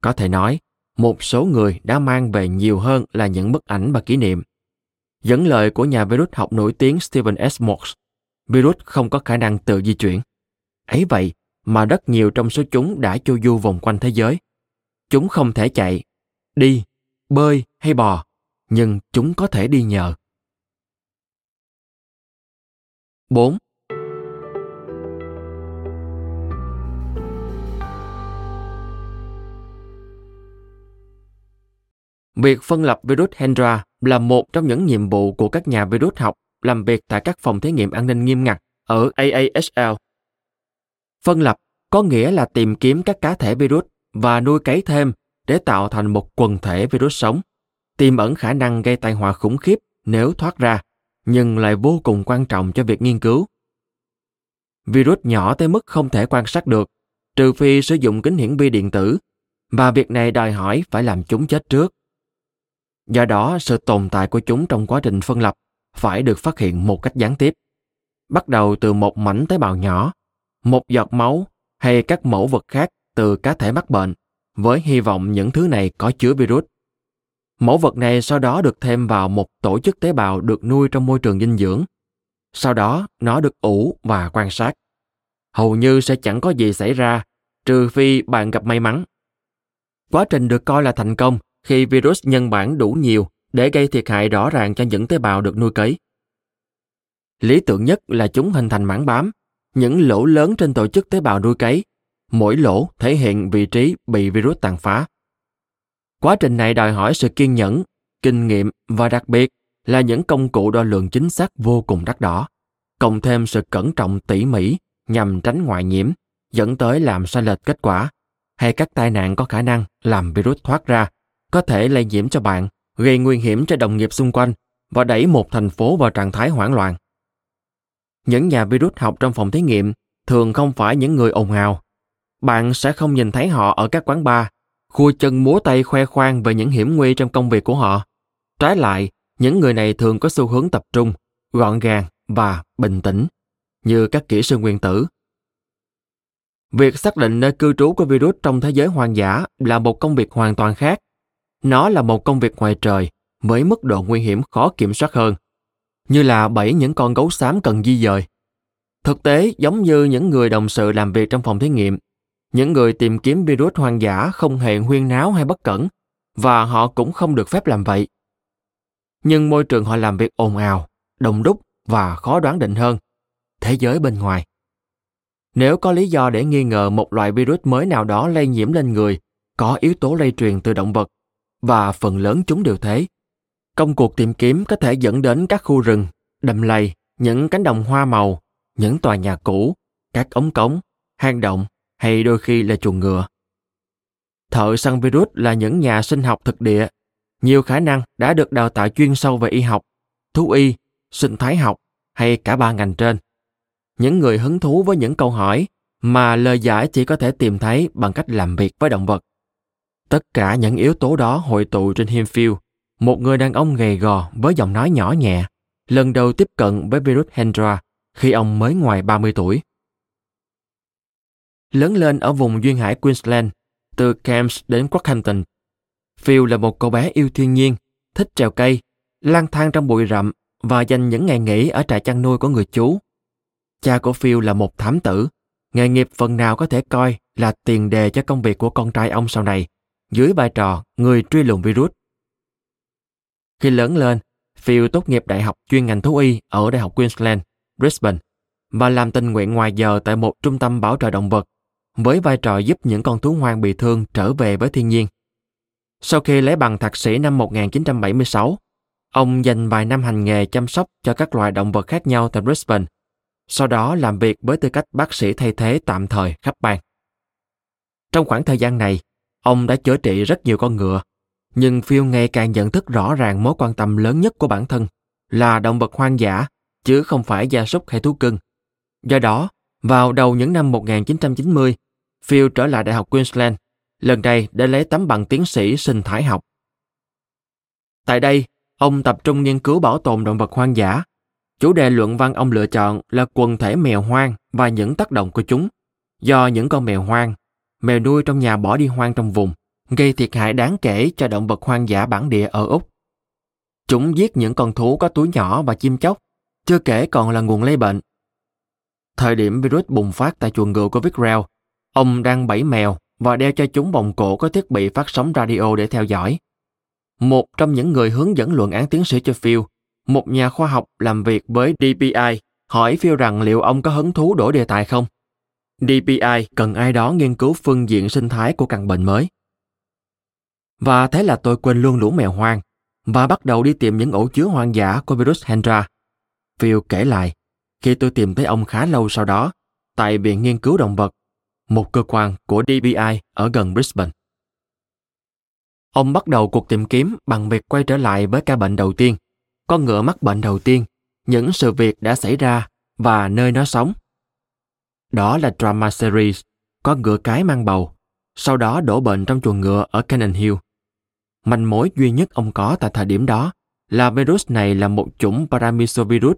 Có thể nói, một số người đã mang về nhiều hơn là những bức ảnh và kỷ niệm. Dẫn lời của nhà virus học nổi tiếng Stephen S. Morse, virus không có khả năng tự di chuyển. Ấy vậy, mà rất nhiều trong số chúng đã chu du vòng quanh thế giới. Chúng không thể chạy, đi, bơi hay bò, nhưng chúng có thể đi nhờ. 4. Việc phân lập virus Hendra là một trong những nhiệm vụ của các nhà virus học làm việc tại các phòng thí nghiệm an ninh nghiêm ngặt ở AASL Phân lập có nghĩa là tìm kiếm các cá thể virus và nuôi cấy thêm để tạo thành một quần thể virus sống, tiềm ẩn khả năng gây tai họa khủng khiếp nếu thoát ra, nhưng lại vô cùng quan trọng cho việc nghiên cứu. Virus nhỏ tới mức không thể quan sát được, trừ phi sử dụng kính hiển vi điện tử, và việc này đòi hỏi phải làm chúng chết trước. Do đó, sự tồn tại của chúng trong quá trình phân lập phải được phát hiện một cách gián tiếp. Bắt đầu từ một mảnh tế bào nhỏ một giọt máu hay các mẫu vật khác từ cá thể mắc bệnh với hy vọng những thứ này có chứa virus. Mẫu vật này sau đó được thêm vào một tổ chức tế bào được nuôi trong môi trường dinh dưỡng. Sau đó, nó được ủ và quan sát. Hầu như sẽ chẳng có gì xảy ra, trừ phi bạn gặp may mắn. Quá trình được coi là thành công khi virus nhân bản đủ nhiều để gây thiệt hại rõ ràng cho những tế bào được nuôi cấy. Lý tưởng nhất là chúng hình thành mảng bám, những lỗ lớn trên tổ chức tế bào nuôi cấy. Mỗi lỗ thể hiện vị trí bị virus tàn phá. Quá trình này đòi hỏi sự kiên nhẫn, kinh nghiệm và đặc biệt là những công cụ đo lường chính xác vô cùng đắt đỏ, cộng thêm sự cẩn trọng tỉ mỉ nhằm tránh ngoại nhiễm, dẫn tới làm sai lệch kết quả, hay các tai nạn có khả năng làm virus thoát ra, có thể lây nhiễm cho bạn, gây nguy hiểm cho đồng nghiệp xung quanh và đẩy một thành phố vào trạng thái hoảng loạn. Những nhà virus học trong phòng thí nghiệm thường không phải những người ồn ào. Bạn sẽ không nhìn thấy họ ở các quán bar, khua chân múa tay khoe khoang về những hiểm nguy trong công việc của họ. Trái lại, những người này thường có xu hướng tập trung, gọn gàng và bình tĩnh, như các kỹ sư nguyên tử. Việc xác định nơi cư trú của virus trong thế giới hoang dã là một công việc hoàn toàn khác. Nó là một công việc ngoài trời với mức độ nguy hiểm khó kiểm soát hơn, như là bẫy những con gấu xám cần di dời. Thực tế, giống như những người đồng sự làm việc trong phòng thí nghiệm, những người tìm kiếm virus hoang dã không hề huyên náo hay bất cẩn, và họ cũng không được phép làm vậy nhưng môi trường họ làm việc ồn ào, đông đúc và khó đoán định hơn. Thế giới bên ngoài. Nếu có lý do để nghi ngờ một loại virus mới nào đó lây nhiễm lên người, có yếu tố lây truyền từ động vật, và phần lớn chúng đều thế. Công cuộc tìm kiếm có thể dẫn đến các khu rừng, đầm lầy, những cánh đồng hoa màu, những tòa nhà cũ, các ống cống, hang động hay đôi khi là chuồng ngựa. Thợ săn virus là những nhà sinh học thực địa nhiều khả năng đã được đào tạo chuyên sâu về y học, thú y, sinh thái học hay cả ba ngành trên. Những người hứng thú với những câu hỏi mà lời giải chỉ có thể tìm thấy bằng cách làm việc với động vật. Tất cả những yếu tố đó hội tụ trên Hemfield, một người đàn ông gầy gò với giọng nói nhỏ nhẹ, lần đầu tiếp cận với virus Hendra khi ông mới ngoài 30 tuổi. Lớn lên ở vùng duyên hải Queensland, từ Cairns đến Rockhampton Phil là một cậu bé yêu thiên nhiên, thích trèo cây, lang thang trong bụi rậm và dành những ngày nghỉ ở trại chăn nuôi của người chú. Cha của Phil là một thám tử, nghề nghiệp phần nào có thể coi là tiền đề cho công việc của con trai ông sau này, dưới vai trò người truy lùng virus. Khi lớn lên, Phil tốt nghiệp đại học chuyên ngành thú y ở Đại học Queensland, Brisbane và làm tình nguyện ngoài giờ tại một trung tâm bảo trợ động vật với vai trò giúp những con thú hoang bị thương trở về với thiên nhiên. Sau khi lấy bằng thạc sĩ năm 1976, ông dành vài năm hành nghề chăm sóc cho các loài động vật khác nhau tại Brisbane, sau đó làm việc với tư cách bác sĩ thay thế tạm thời khắp bang. Trong khoảng thời gian này, ông đã chữa trị rất nhiều con ngựa, nhưng Phil ngày càng nhận thức rõ ràng mối quan tâm lớn nhất của bản thân là động vật hoang dã, chứ không phải gia súc hay thú cưng. Do đó, vào đầu những năm 1990, Phil trở lại Đại học Queensland lần này để lấy tấm bằng tiến sĩ sinh thái học. Tại đây, ông tập trung nghiên cứu bảo tồn động vật hoang dã. Chủ đề luận văn ông lựa chọn là quần thể mèo hoang và những tác động của chúng. Do những con mèo hoang, mèo nuôi trong nhà bỏ đi hoang trong vùng, gây thiệt hại đáng kể cho động vật hoang dã bản địa ở Úc. Chúng giết những con thú có túi nhỏ và chim chóc, chưa kể còn là nguồn lây bệnh. Thời điểm virus bùng phát tại chuồng ngựa của Vickrell, ông đang bẫy mèo và đeo cho chúng vòng cổ có thiết bị phát sóng radio để theo dõi. Một trong những người hướng dẫn luận án tiến sĩ cho Phil, một nhà khoa học làm việc với DPI, hỏi Phil rằng liệu ông có hứng thú đổi đề tài không? DPI cần ai đó nghiên cứu phương diện sinh thái của căn bệnh mới. Và thế là tôi quên luôn lũ mèo hoang và bắt đầu đi tìm những ổ chứa hoang dã của virus Hendra. Phil kể lại, khi tôi tìm thấy ông khá lâu sau đó, tại Viện Nghiên cứu Động vật một cơ quan của DBI ở gần Brisbane. Ông bắt đầu cuộc tìm kiếm bằng việc quay trở lại với ca bệnh đầu tiên, con ngựa mắc bệnh đầu tiên, những sự việc đã xảy ra và nơi nó sống. Đó là drama series, có ngựa cái mang bầu, sau đó đổ bệnh trong chuồng ngựa ở Cannon Hill. Manh mối duy nhất ông có tại thời điểm đó là virus này là một chủng Paramyxovirus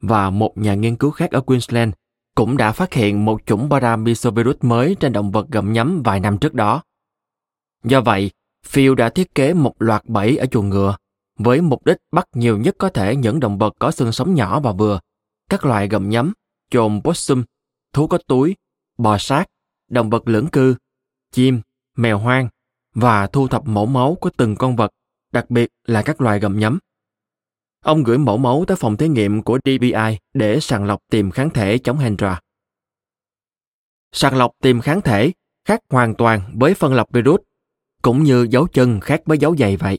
và một nhà nghiên cứu khác ở Queensland cũng đã phát hiện một chủng paramisovirus mới trên động vật gặm nhấm vài năm trước đó. Do vậy, Phil đã thiết kế một loạt bẫy ở chuồng ngựa, với mục đích bắt nhiều nhất có thể những động vật có xương sống nhỏ và vừa, các loài gặm nhấm, chồn possum, thú có túi, bò sát, động vật lưỡng cư, chim, mèo hoang và thu thập mẫu máu của từng con vật đặc biệt là các loài gặm nhấm. Ông gửi mẫu máu tới phòng thí nghiệm của DBI để sàng lọc tìm kháng thể chống Hendra. Sàng lọc tìm kháng thể khác hoàn toàn với phân lập virus, cũng như dấu chân khác với dấu giày vậy.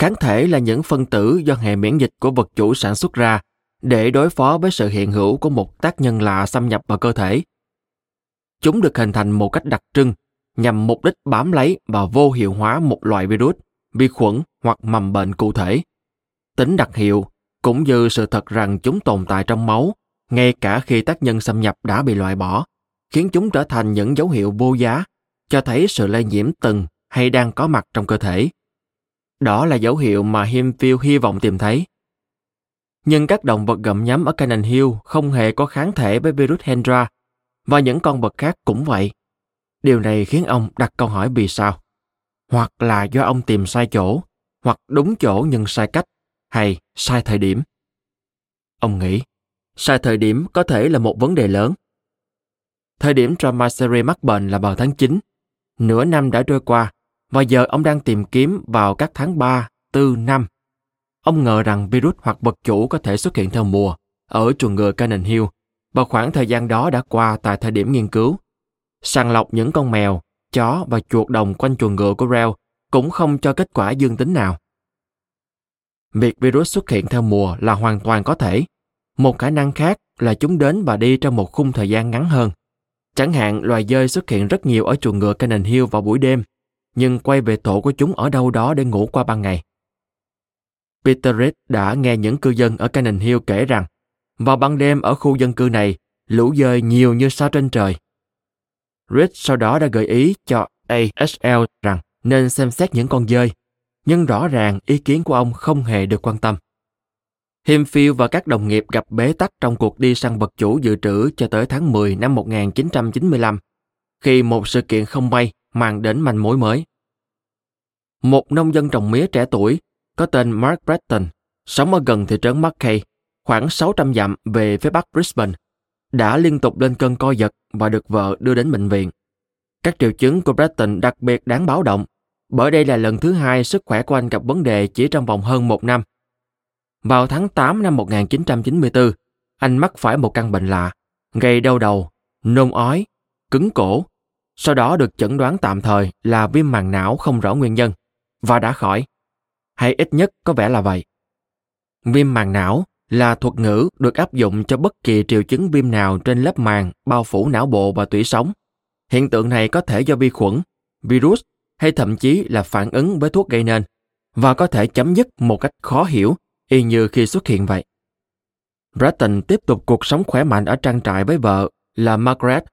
Kháng thể là những phân tử do hệ miễn dịch của vật chủ sản xuất ra để đối phó với sự hiện hữu của một tác nhân lạ xâm nhập vào cơ thể. Chúng được hình thành một cách đặc trưng nhằm mục đích bám lấy và vô hiệu hóa một loại virus, vi khuẩn hoặc mầm bệnh cụ thể. Tính đặc hiệu cũng như sự thật rằng chúng tồn tại trong máu ngay cả khi tác nhân xâm nhập đã bị loại bỏ, khiến chúng trở thành những dấu hiệu vô giá, cho thấy sự lây nhiễm từng hay đang có mặt trong cơ thể. Đó là dấu hiệu mà Himfield hy vọng tìm thấy. Nhưng các động vật gặm nhấm ở Canaan Hill không hề có kháng thể với virus Hendra, và những con vật khác cũng vậy. Điều này khiến ông đặt câu hỏi vì sao. Hoặc là do ông tìm sai chỗ, hoặc đúng chỗ nhưng sai cách, hay sai thời điểm. Ông nghĩ, sai thời điểm có thể là một vấn đề lớn. Thời điểm Tramaseri mắc bệnh là vào tháng 9. Nửa năm đã trôi qua, và giờ ông đang tìm kiếm vào các tháng 3, 4, 5. Ông ngờ rằng virus hoặc vật chủ có thể xuất hiện theo mùa ở chuồng ngựa Cannon Hill và khoảng thời gian đó đã qua tại thời điểm nghiên cứu. Sàng lọc những con mèo, chó và chuột đồng quanh chuồng ngựa của Rel cũng không cho kết quả dương tính nào. Việc virus xuất hiện theo mùa là hoàn toàn có thể. Một khả năng khác là chúng đến và đi trong một khung thời gian ngắn hơn. Chẳng hạn loài dơi xuất hiện rất nhiều ở chuồng ngựa Cannon Hill vào buổi đêm, nhưng quay về tổ của chúng ở đâu đó để ngủ qua ban ngày. Peter Reed đã nghe những cư dân ở Cannon Hill kể rằng vào ban đêm ở khu dân cư này, lũ dơi nhiều như sao trên trời. Reed sau đó đã gợi ý cho ASL rằng nên xem xét những con dơi, nhưng rõ ràng ý kiến của ông không hề được quan tâm. Himfield và các đồng nghiệp gặp bế tắc trong cuộc đi săn vật chủ dự trữ cho tới tháng 10 năm 1995, khi một sự kiện không may mang đến manh mối mới. Một nông dân trồng mía trẻ tuổi có tên Mark Breton, sống ở gần thị trấn Mackay, khoảng 600 dặm về phía bắc Brisbane, đã liên tục lên cơn co giật và được vợ đưa đến bệnh viện. Các triệu chứng của Breton đặc biệt đáng báo động, bởi đây là lần thứ hai sức khỏe của anh gặp vấn đề chỉ trong vòng hơn một năm. Vào tháng 8 năm 1994, anh mắc phải một căn bệnh lạ, gây đau đầu, nôn ói, cứng cổ, sau đó được chẩn đoán tạm thời là viêm màng não không rõ nguyên nhân và đã khỏi. Hay ít nhất có vẻ là vậy. Viêm màng não là thuật ngữ được áp dụng cho bất kỳ triệu chứng viêm nào trên lớp màng bao phủ não bộ và tủy sống. Hiện tượng này có thể do vi khuẩn, virus hay thậm chí là phản ứng với thuốc gây nên và có thể chấm dứt một cách khó hiểu y như khi xuất hiện vậy. Breton tiếp tục cuộc sống khỏe mạnh ở trang trại với vợ là Margaret,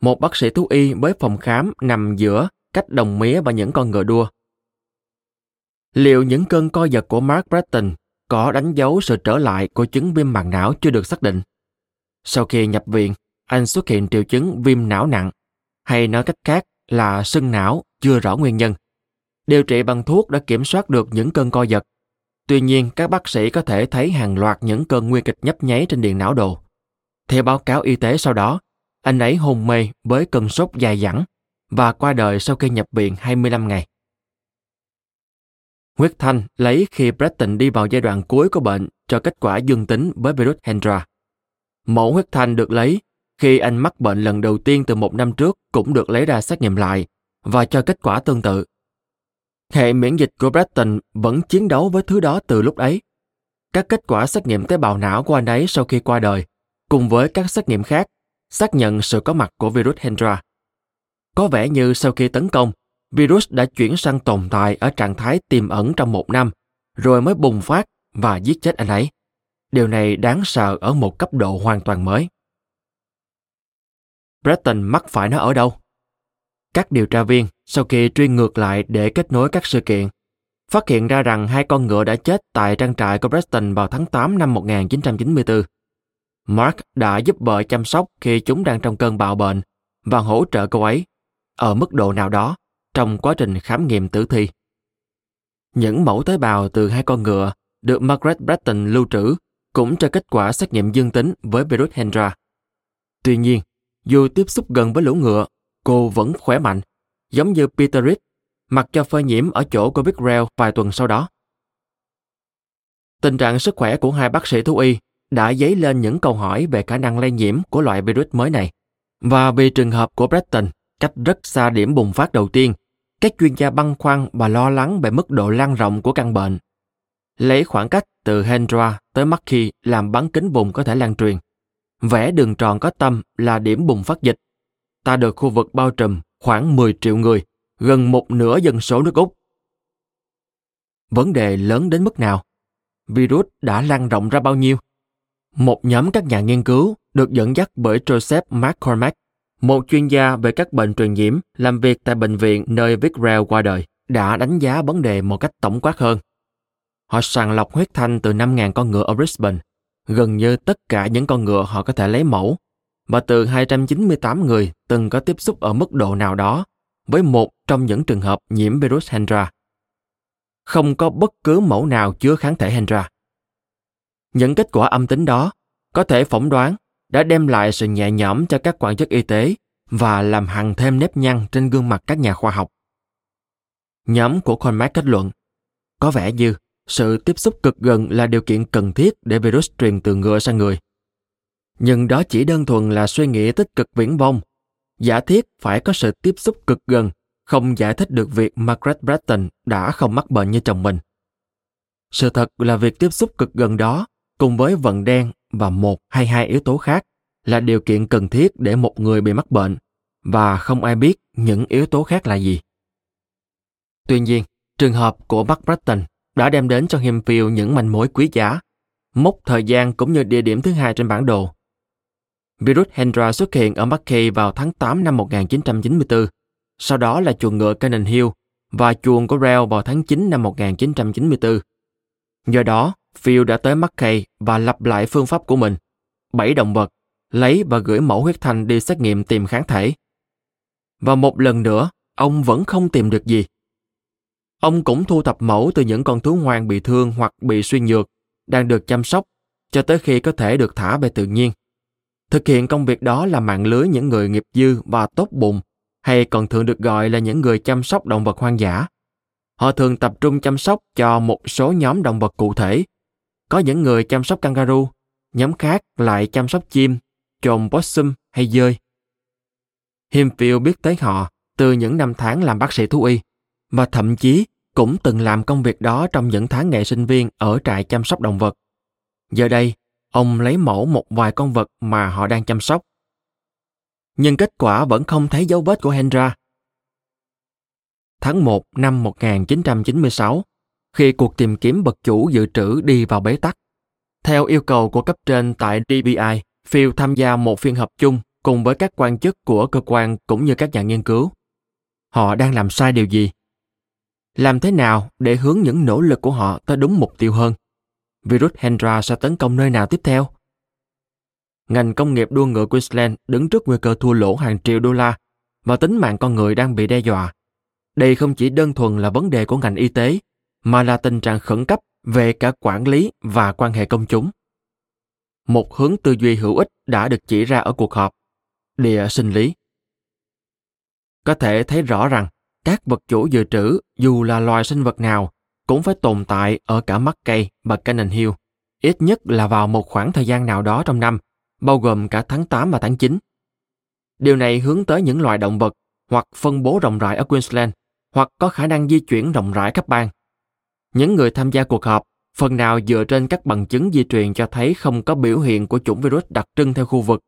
một bác sĩ thú y với phòng khám nằm giữa cách đồng mía và những con ngựa đua. Liệu những cơn co giật của Mark Breton có đánh dấu sự trở lại của chứng viêm màng não chưa được xác định. Sau khi nhập viện, anh xuất hiện triệu chứng viêm não nặng, hay nói cách khác là sưng não chưa rõ nguyên nhân. Điều trị bằng thuốc đã kiểm soát được những cơn co giật. Tuy nhiên, các bác sĩ có thể thấy hàng loạt những cơn nguy kịch nhấp nháy trên điện não đồ. Theo báo cáo y tế sau đó, anh ấy hôn mê với cơn sốt dài dẳng và qua đời sau khi nhập viện 25 ngày. Huyết thanh lấy khi Breton đi vào giai đoạn cuối của bệnh cho kết quả dương tính với virus Hendra. Mẫu huyết thanh được lấy khi anh mắc bệnh lần đầu tiên từ một năm trước cũng được lấy ra xét nghiệm lại và cho kết quả tương tự. Hệ miễn dịch của Breton vẫn chiến đấu với thứ đó từ lúc ấy. Các kết quả xét nghiệm tế bào não của anh ấy sau khi qua đời, cùng với các xét nghiệm khác, xác nhận sự có mặt của virus Hendra. Có vẻ như sau khi tấn công, virus đã chuyển sang tồn tại ở trạng thái tiềm ẩn trong một năm, rồi mới bùng phát và giết chết anh ấy. Điều này đáng sợ ở một cấp độ hoàn toàn mới. Breton mắc phải nó ở đâu? Các điều tra viên, sau khi truy ngược lại để kết nối các sự kiện, phát hiện ra rằng hai con ngựa đã chết tại trang trại của Preston vào tháng 8 năm 1994. Mark đã giúp vợ chăm sóc khi chúng đang trong cơn bạo bệnh và hỗ trợ cô ấy, ở mức độ nào đó, trong quá trình khám nghiệm tử thi. Những mẫu tế bào từ hai con ngựa được Margaret Breton lưu trữ cũng cho kết quả xét nghiệm dương tính với virus Hendra. Tuy nhiên, dù tiếp xúc gần với lũ ngựa, cô vẫn khỏe mạnh, giống như Peter Reed, mặc cho phơi nhiễm ở chỗ của Big Rail vài tuần sau đó. Tình trạng sức khỏe của hai bác sĩ thú y đã dấy lên những câu hỏi về khả năng lây nhiễm của loại virus mới này. Và vì trường hợp của Breton cách rất xa điểm bùng phát đầu tiên, các chuyên gia băn khoăn và lo lắng về mức độ lan rộng của căn bệnh. Lấy khoảng cách từ Hendra tới Mackey làm bán kính vùng có thể lan truyền. Vẽ đường tròn có tâm là điểm bùng phát dịch. Ta được khu vực bao trùm khoảng 10 triệu người, gần một nửa dân số nước Úc. Vấn đề lớn đến mức nào? Virus đã lan rộng ra bao nhiêu? Một nhóm các nhà nghiên cứu được dẫn dắt bởi Joseph McCormack, một chuyên gia về các bệnh truyền nhiễm làm việc tại bệnh viện nơi Vickrell qua đời, đã đánh giá vấn đề một cách tổng quát hơn. Họ sàng lọc huyết thanh từ 5.000 con ngựa ở Brisbane, gần như tất cả những con ngựa họ có thể lấy mẫu, và từ 298 người từng có tiếp xúc ở mức độ nào đó với một trong những trường hợp nhiễm virus Hendra. Không có bất cứ mẫu nào chứa kháng thể Hendra. Những kết quả âm tính đó có thể phỏng đoán đã đem lại sự nhẹ nhõm cho các quan chức y tế và làm hằn thêm nếp nhăn trên gương mặt các nhà khoa học. Nhóm của Conmack kết luận, có vẻ như sự tiếp xúc cực gần là điều kiện cần thiết để virus truyền từ ngựa sang người. Nhưng đó chỉ đơn thuần là suy nghĩ tích cực viễn vông. Giả thiết phải có sự tiếp xúc cực gần, không giải thích được việc Margaret Bratton đã không mắc bệnh như chồng mình. Sự thật là việc tiếp xúc cực gần đó cùng với vận đen và một hay hai yếu tố khác là điều kiện cần thiết để một người bị mắc bệnh và không ai biết những yếu tố khác là gì. Tuy nhiên, trường hợp của Mark Bratton đã đem đến cho Hemphill những manh mối quý giá, mốc thời gian cũng như địa điểm thứ hai trên bản đồ. Virus Hendra xuất hiện ở Mackay vào tháng 8 năm 1994, sau đó là chuồng ngựa Cannon Hill và chuồng của Rell vào tháng 9 năm 1994. Do đó, Phil đã tới Mackay và lặp lại phương pháp của mình. Bảy động vật, lấy và gửi mẫu huyết thanh đi xét nghiệm tìm kháng thể. Và một lần nữa, ông vẫn không tìm được gì. Ông cũng thu thập mẫu từ những con thú hoang bị thương hoặc bị suy nhược, đang được chăm sóc, cho tới khi có thể được thả về tự nhiên. Thực hiện công việc đó là mạng lưới những người nghiệp dư và tốt bụng, hay còn thường được gọi là những người chăm sóc động vật hoang dã. Họ thường tập trung chăm sóc cho một số nhóm động vật cụ thể. Có những người chăm sóc kangaroo, nhóm khác lại chăm sóc chim, trồn possum hay dơi. Hemphill biết tới họ từ những năm tháng làm bác sĩ thú y và thậm chí cũng từng làm công việc đó trong những tháng ngày sinh viên ở trại chăm sóc động vật. Giờ đây, ông lấy mẫu một vài con vật mà họ đang chăm sóc. Nhưng kết quả vẫn không thấy dấu vết của Hendra. Tháng 1 năm 1996, khi cuộc tìm kiếm vật chủ dự trữ đi vào bế tắc. Theo yêu cầu của cấp trên tại DBI, Phil tham gia một phiên họp chung cùng với các quan chức của cơ quan cũng như các nhà nghiên cứu. Họ đang làm sai điều gì? Làm thế nào để hướng những nỗ lực của họ tới đúng mục tiêu hơn? Virus Hendra sẽ tấn công nơi nào tiếp theo? Ngành công nghiệp đua ngựa Queensland đứng trước nguy cơ thua lỗ hàng triệu đô la và tính mạng con người đang bị đe dọa. Đây không chỉ đơn thuần là vấn đề của ngành y tế, mà là tình trạng khẩn cấp về cả quản lý và quan hệ công chúng. Một hướng tư duy hữu ích đã được chỉ ra ở cuộc họp. Địa sinh lý. Có thể thấy rõ rằng các vật chủ dự trữ dù là loài sinh vật nào cũng phải tồn tại ở cả Mackay và Cannon Hill, ít nhất là vào một khoảng thời gian nào đó trong năm, bao gồm cả tháng 8 và tháng 9. Điều này hướng tới những loài động vật hoặc phân bố rộng rãi ở Queensland hoặc có khả năng di chuyển rộng rãi khắp bang. Những người tham gia cuộc họp phần nào dựa trên các bằng chứng di truyền cho thấy không có biểu hiện của chủng virus đặc trưng theo khu vực.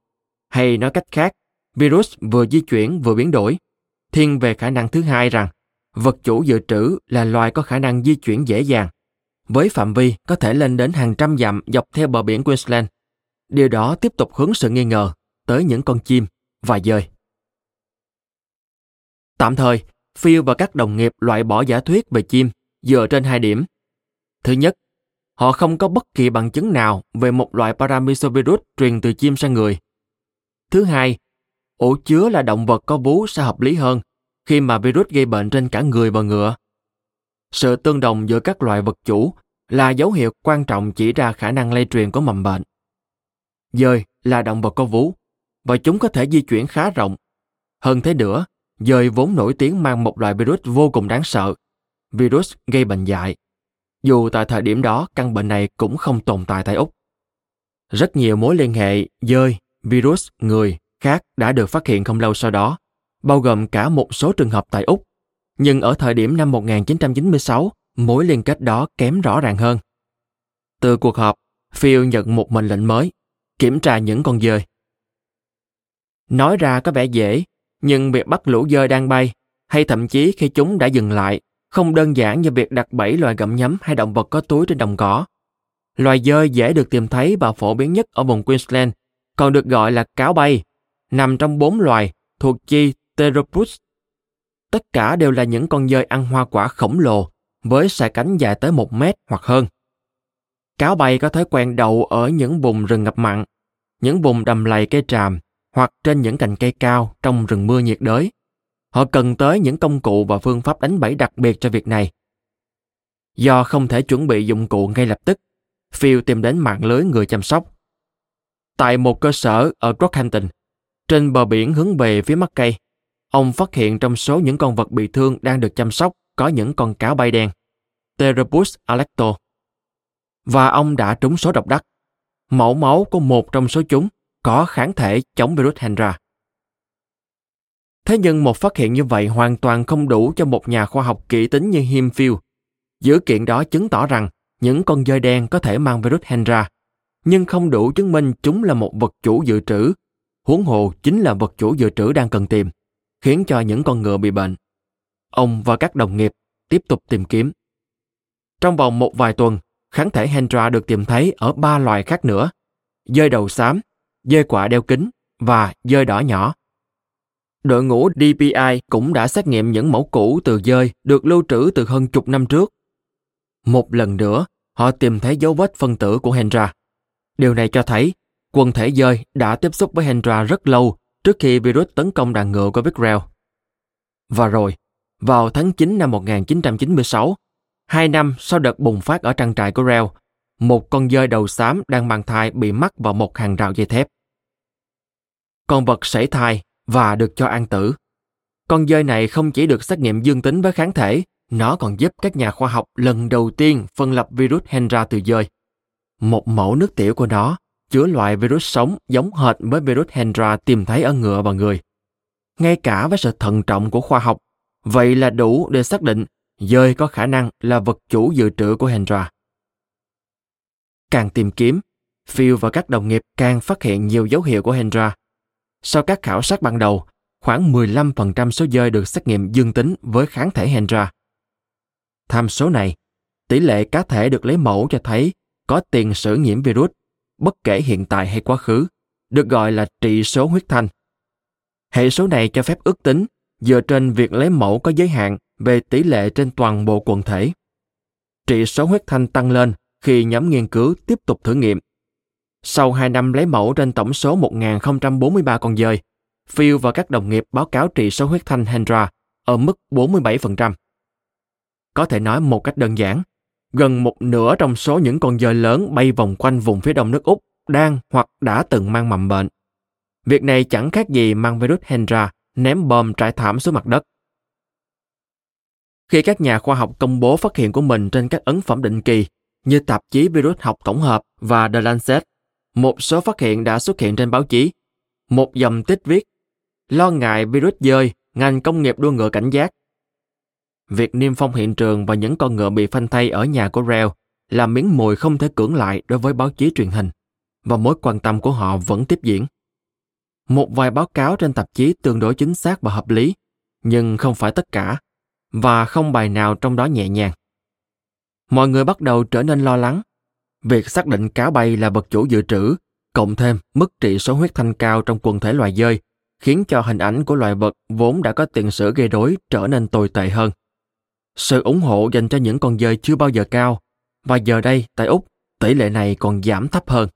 Hay nói cách khác, virus vừa di chuyển vừa biến đổi. Thiên về khả năng thứ hai rằng vật chủ dự trữ là loài có khả năng di chuyển dễ dàng, với phạm vi có thể lên đến hàng trăm dặm dọc theo bờ biển Queensland. Điều đó tiếp tục hướng sự nghi ngờ tới những con chim và dơi. Tạm thời, Phil và các đồng nghiệp loại bỏ giả thuyết về chim dựa trên hai điểm. Thứ nhất, họ không có bất kỳ bằng chứng nào về một loại paramyxovirus truyền từ chim sang người. Thứ hai, ổ chứa là động vật có vú sẽ hợp lý hơn khi mà virus gây bệnh trên cả người và ngựa. Sự tương đồng giữa các loại vật chủ là dấu hiệu quan trọng chỉ ra khả năng lây truyền của mầm bệnh. Dơi là động vật có vú và chúng có thể di chuyển khá rộng. Hơn thế nữa, dơi vốn nổi tiếng mang một loại virus vô cùng đáng sợ, virus gây bệnh dại. Dù tại thời điểm đó căn bệnh này cũng không tồn tại tại Úc. Rất nhiều mối liên hệ dơi, virus, người khác đã được phát hiện không lâu sau đó, bao gồm cả một số trường hợp tại Úc. Nhưng ở thời điểm năm 1996, mối liên kết đó kém rõ ràng hơn. Từ cuộc họp, Phil nhận một mệnh lệnh mới, kiểm tra những con dơi. Nói ra có vẻ dễ, nhưng việc bắt lũ dơi đang bay, hay thậm chí khi chúng đã dừng lại, không đơn giản như việc đặt bẫy loài gặm nhấm hay động vật có túi trên đồng cỏ. Loài dơi dễ được tìm thấy và phổ biến nhất ở vùng Queensland, còn được gọi là cáo bay, nằm trong bốn loài thuộc chi Pteropus. Tất cả đều là những con dơi ăn hoa quả khổng lồ, với sải cánh dài tới một mét hoặc hơn. Cáo bay có thói quen đậu ở những vùng rừng ngập mặn, những vùng đầm lầy cây tràm hoặc trên những cành cây cao trong rừng mưa nhiệt đới. Họ cần tới những công cụ và phương pháp đánh bẫy đặc biệt cho việc này. Do không thể chuẩn bị dụng cụ ngay lập tức, Phil tìm đến mạng lưới người chăm sóc. Tại một cơ sở ở Rockhampton, trên bờ biển hướng về phía mắt cây, ông phát hiện trong số những con vật bị thương đang được chăm sóc có những con cáo bay đen, Terebus alecto. Và ông đã trúng số độc đắc. Mẫu máu của một trong số chúng có kháng thể chống virus Hendra. Thế nhưng một phát hiện như vậy hoàn toàn không đủ cho một nhà khoa học kỹ tính như Himfield. Dữ kiện đó chứng tỏ rằng những con dơi đen có thể mang virus Hendra, nhưng không đủ chứng minh chúng là một vật chủ dự trữ. Huống hồ chính là vật chủ dự trữ đang cần tìm, khiến cho những con ngựa bị bệnh. Ông và các đồng nghiệp tiếp tục tìm kiếm. Trong vòng một vài tuần, kháng thể Hendra được tìm thấy ở ba loài khác nữa. Dơi đầu xám, dơi quả đeo kính và dơi đỏ nhỏ. Đội ngũ DPI cũng đã xét nghiệm những mẫu cũ từ dơi được lưu trữ từ hơn chục năm trước. Một lần nữa, họ tìm thấy dấu vết phân tử của Hendra. Điều này cho thấy quần thể dơi đã tiếp xúc với Hendra rất lâu trước khi virus tấn công đàn ngựa của Vickrell. Và rồi, vào tháng 9 năm 1996, hai năm sau đợt bùng phát ở trang trại của Rell, một con dơi đầu xám đang mang thai bị mắc vào một hàng rào dây thép. Con vật sảy thai và được cho an tử. Con dơi này không chỉ được xét nghiệm dương tính với kháng thể, nó còn giúp các nhà khoa học lần đầu tiên phân lập virus Hendra từ dơi. Một mẫu nước tiểu của nó chứa loại virus sống giống hệt với virus Hendra tìm thấy ở ngựa và người. Ngay cả với sự thận trọng của khoa học, vậy là đủ để xác định dơi có khả năng là vật chủ dự trữ của Hendra. Càng tìm kiếm, Phil và các đồng nghiệp càng phát hiện nhiều dấu hiệu của Hendra. Sau các khảo sát ban đầu, khoảng 15% số dơi được xét nghiệm dương tính với kháng thể Hendra. Tham số này, tỷ lệ cá thể được lấy mẫu cho thấy có tiền sử nhiễm virus, bất kể hiện tại hay quá khứ, được gọi là trị số huyết thanh. Hệ số này cho phép ước tính dựa trên việc lấy mẫu có giới hạn về tỷ lệ trên toàn bộ quần thể. Trị số huyết thanh tăng lên khi nhóm nghiên cứu tiếp tục thử nghiệm. Sau 2 năm lấy mẫu trên tổng số 1.043 con dơi, Phil và các đồng nghiệp báo cáo trị số huyết thanh Hendra ở mức 47%. Có thể nói một cách đơn giản, gần một nửa trong số những con dơi lớn bay vòng quanh vùng phía đông nước Úc đang hoặc đã từng mang mầm bệnh. Việc này chẳng khác gì mang virus Hendra ném bom trải thảm xuống mặt đất. Khi các nhà khoa học công bố phát hiện của mình trên các ấn phẩm định kỳ như tạp chí virus học tổng hợp và The Lancet, một số phát hiện đã xuất hiện trên báo chí. Một dòng tích viết, lo ngại virus dơi, ngành công nghiệp đua ngựa cảnh giác. Việc niêm phong hiện trường và những con ngựa bị phanh thay ở nhà của reo là miếng mồi không thể cưỡng lại đối với báo chí truyền hình, và mối quan tâm của họ vẫn tiếp diễn. Một vài báo cáo trên tạp chí tương đối chính xác và hợp lý, nhưng không phải tất cả, và không bài nào trong đó nhẹ nhàng. Mọi người bắt đầu trở nên lo lắng. Việc xác định cá bay là vật chủ dự trữ, cộng thêm mức trị số huyết thanh cao trong quần thể loài dơi, khiến cho hình ảnh của loài vật vốn đã có tiền sử gây rối trở nên tồi tệ hơn. Sự ủng hộ dành cho những con dơi chưa bao giờ cao, và giờ đây tại Úc, tỷ lệ này còn giảm thấp hơn.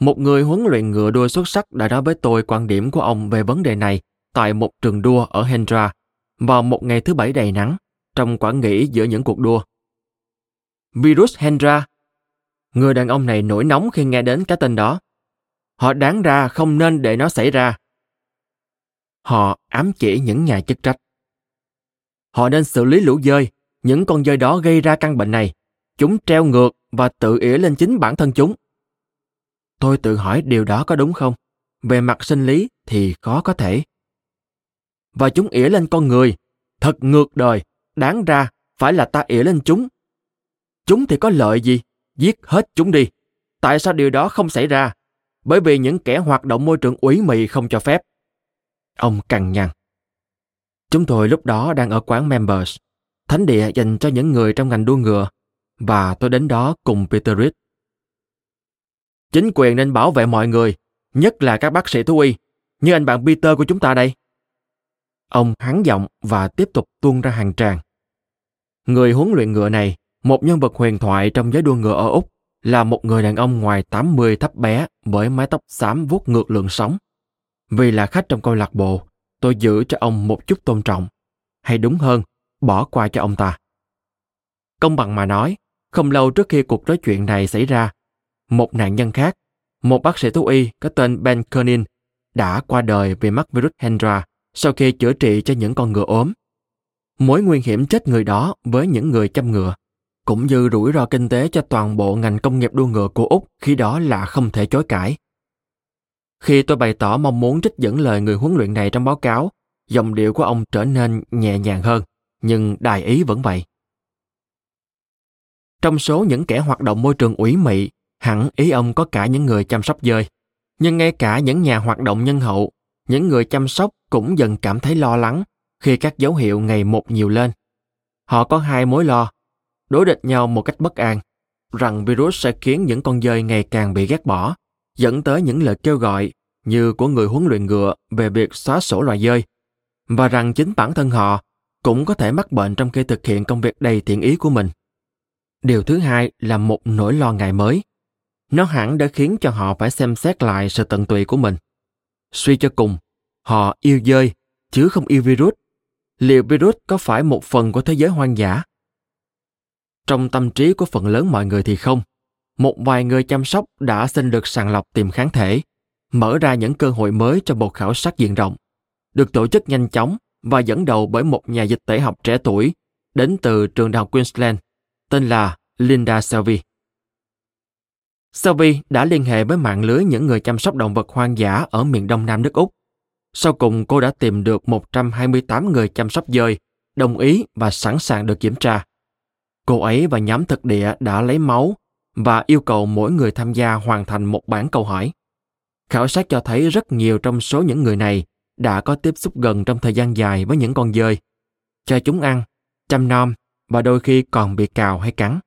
Một người huấn luyện ngựa đua xuất sắc đã nói với tôi quan điểm của ông về vấn đề này tại một trường đua ở Hendra vào một ngày thứ bảy đầy nắng trong quãng nghỉ giữa những cuộc đua. Virus Hendra. Người đàn ông này nổi nóng khi nghe đến cái tên đó. Họ đáng ra không nên để nó xảy ra. họ ám chỉ những nhà chức trách. Họ nên xử lý lũ dơi, những con dơi đó gây ra căn bệnh này. Chúng treo ngược và tự ỉa lên chính bản thân chúng. Tôi tự hỏi điều đó có đúng không? Về mặt sinh lý thì khó có thể. Và chúng ỉa lên con người. Thật ngược đời, đáng ra phải là ta ỉa lên chúng. Chúng thì có lợi gì? Giết hết chúng đi. Tại sao điều đó không xảy ra? Bởi vì những kẻ hoạt động môi trường ủy mị không cho phép. Ông cằn nhằn. Chúng tôi lúc đó đang ở quán Members, thánh địa dành cho những người trong ngành đua ngựa, và tôi đến đó cùng Peter Reed. Chính quyền nên bảo vệ mọi người, nhất là các bác sĩ thú y, như anh bạn Peter của chúng ta đây. Ông hắn giọng và tiếp tục tuôn ra hàng tràng. Người huấn luyện ngựa này, một nhân vật huyền thoại trong giới đua ngựa ở Úc, là một người đàn ông ngoài 80 thấp bé với mái tóc xám vuốt ngược lượng sóng. Vì là khách trong câu lạc bộ, tôi giữ cho ông một chút tôn trọng. Hay đúng hơn, bỏ qua cho ông ta. Công bằng mà nói, không lâu trước khi cuộc nói chuyện này xảy ra, một nạn nhân khác, một bác sĩ thú y có tên Ben Kernin, đã qua đời vì mắc virus Hendra sau khi chữa trị cho những con ngựa ốm. Mối nguy hiểm chết người đó với những người chăm ngựa, cũng như rủi ro kinh tế cho toàn bộ ngành công nghiệp đua ngựa của Úc khi đó là không thể chối cãi. Khi tôi bày tỏ mong muốn trích dẫn lời người huấn luyện này trong báo cáo, giọng điệu của ông trở nên nhẹ nhàng hơn, nhưng đài ý vẫn vậy. Trong số những kẻ hoạt động môi trường ủy mị, hẳn ý ông có cả những người chăm sóc dơi. Nhưng ngay cả những nhà hoạt động nhân hậu, những người chăm sóc cũng dần cảm thấy lo lắng khi các dấu hiệu ngày một nhiều lên. Họ có hai mối lo, đối địch nhau một cách bất an, rằng virus sẽ khiến những con dơi ngày càng bị ghét bỏ, dẫn tới những lời kêu gọi như của người huấn luyện ngựa về việc xóa sổ loài dơi, và rằng chính bản thân họ cũng có thể mắc bệnh trong khi thực hiện công việc đầy thiện ý của mình. Điều thứ hai là một nỗi lo ngại mới. Nó hẳn đã khiến cho họ phải xem xét lại sự tận tụy của mình. Suy cho cùng, họ yêu dơi, chứ không yêu virus. Liệu virus có phải một phần của thế giới hoang dã? Trong tâm trí của phần lớn mọi người thì không. Một vài người chăm sóc đã xin được sàng lọc tìm kháng thể, mở ra những cơ hội mới cho một khảo sát diện rộng, được tổ chức nhanh chóng và dẫn đầu bởi một nhà dịch tễ học trẻ tuổi đến từ trường đại học Queensland tên là Linda Selvey. Selvey đã liên hệ với mạng lưới những người chăm sóc động vật hoang dã ở miền đông nam nước Úc. Sau cùng cô đã tìm được 128 người chăm sóc dơi, đồng ý và sẵn sàng được kiểm tra. Cô ấy và nhóm thực địa đã lấy máu và yêu cầu mỗi người tham gia hoàn thành một bản câu hỏi. Khảo sát cho thấy rất nhiều trong số những người này đã có tiếp xúc gần trong thời gian dài với những con dơi, cho chúng ăn, chăm nom và đôi khi còn bị cào hay cắn.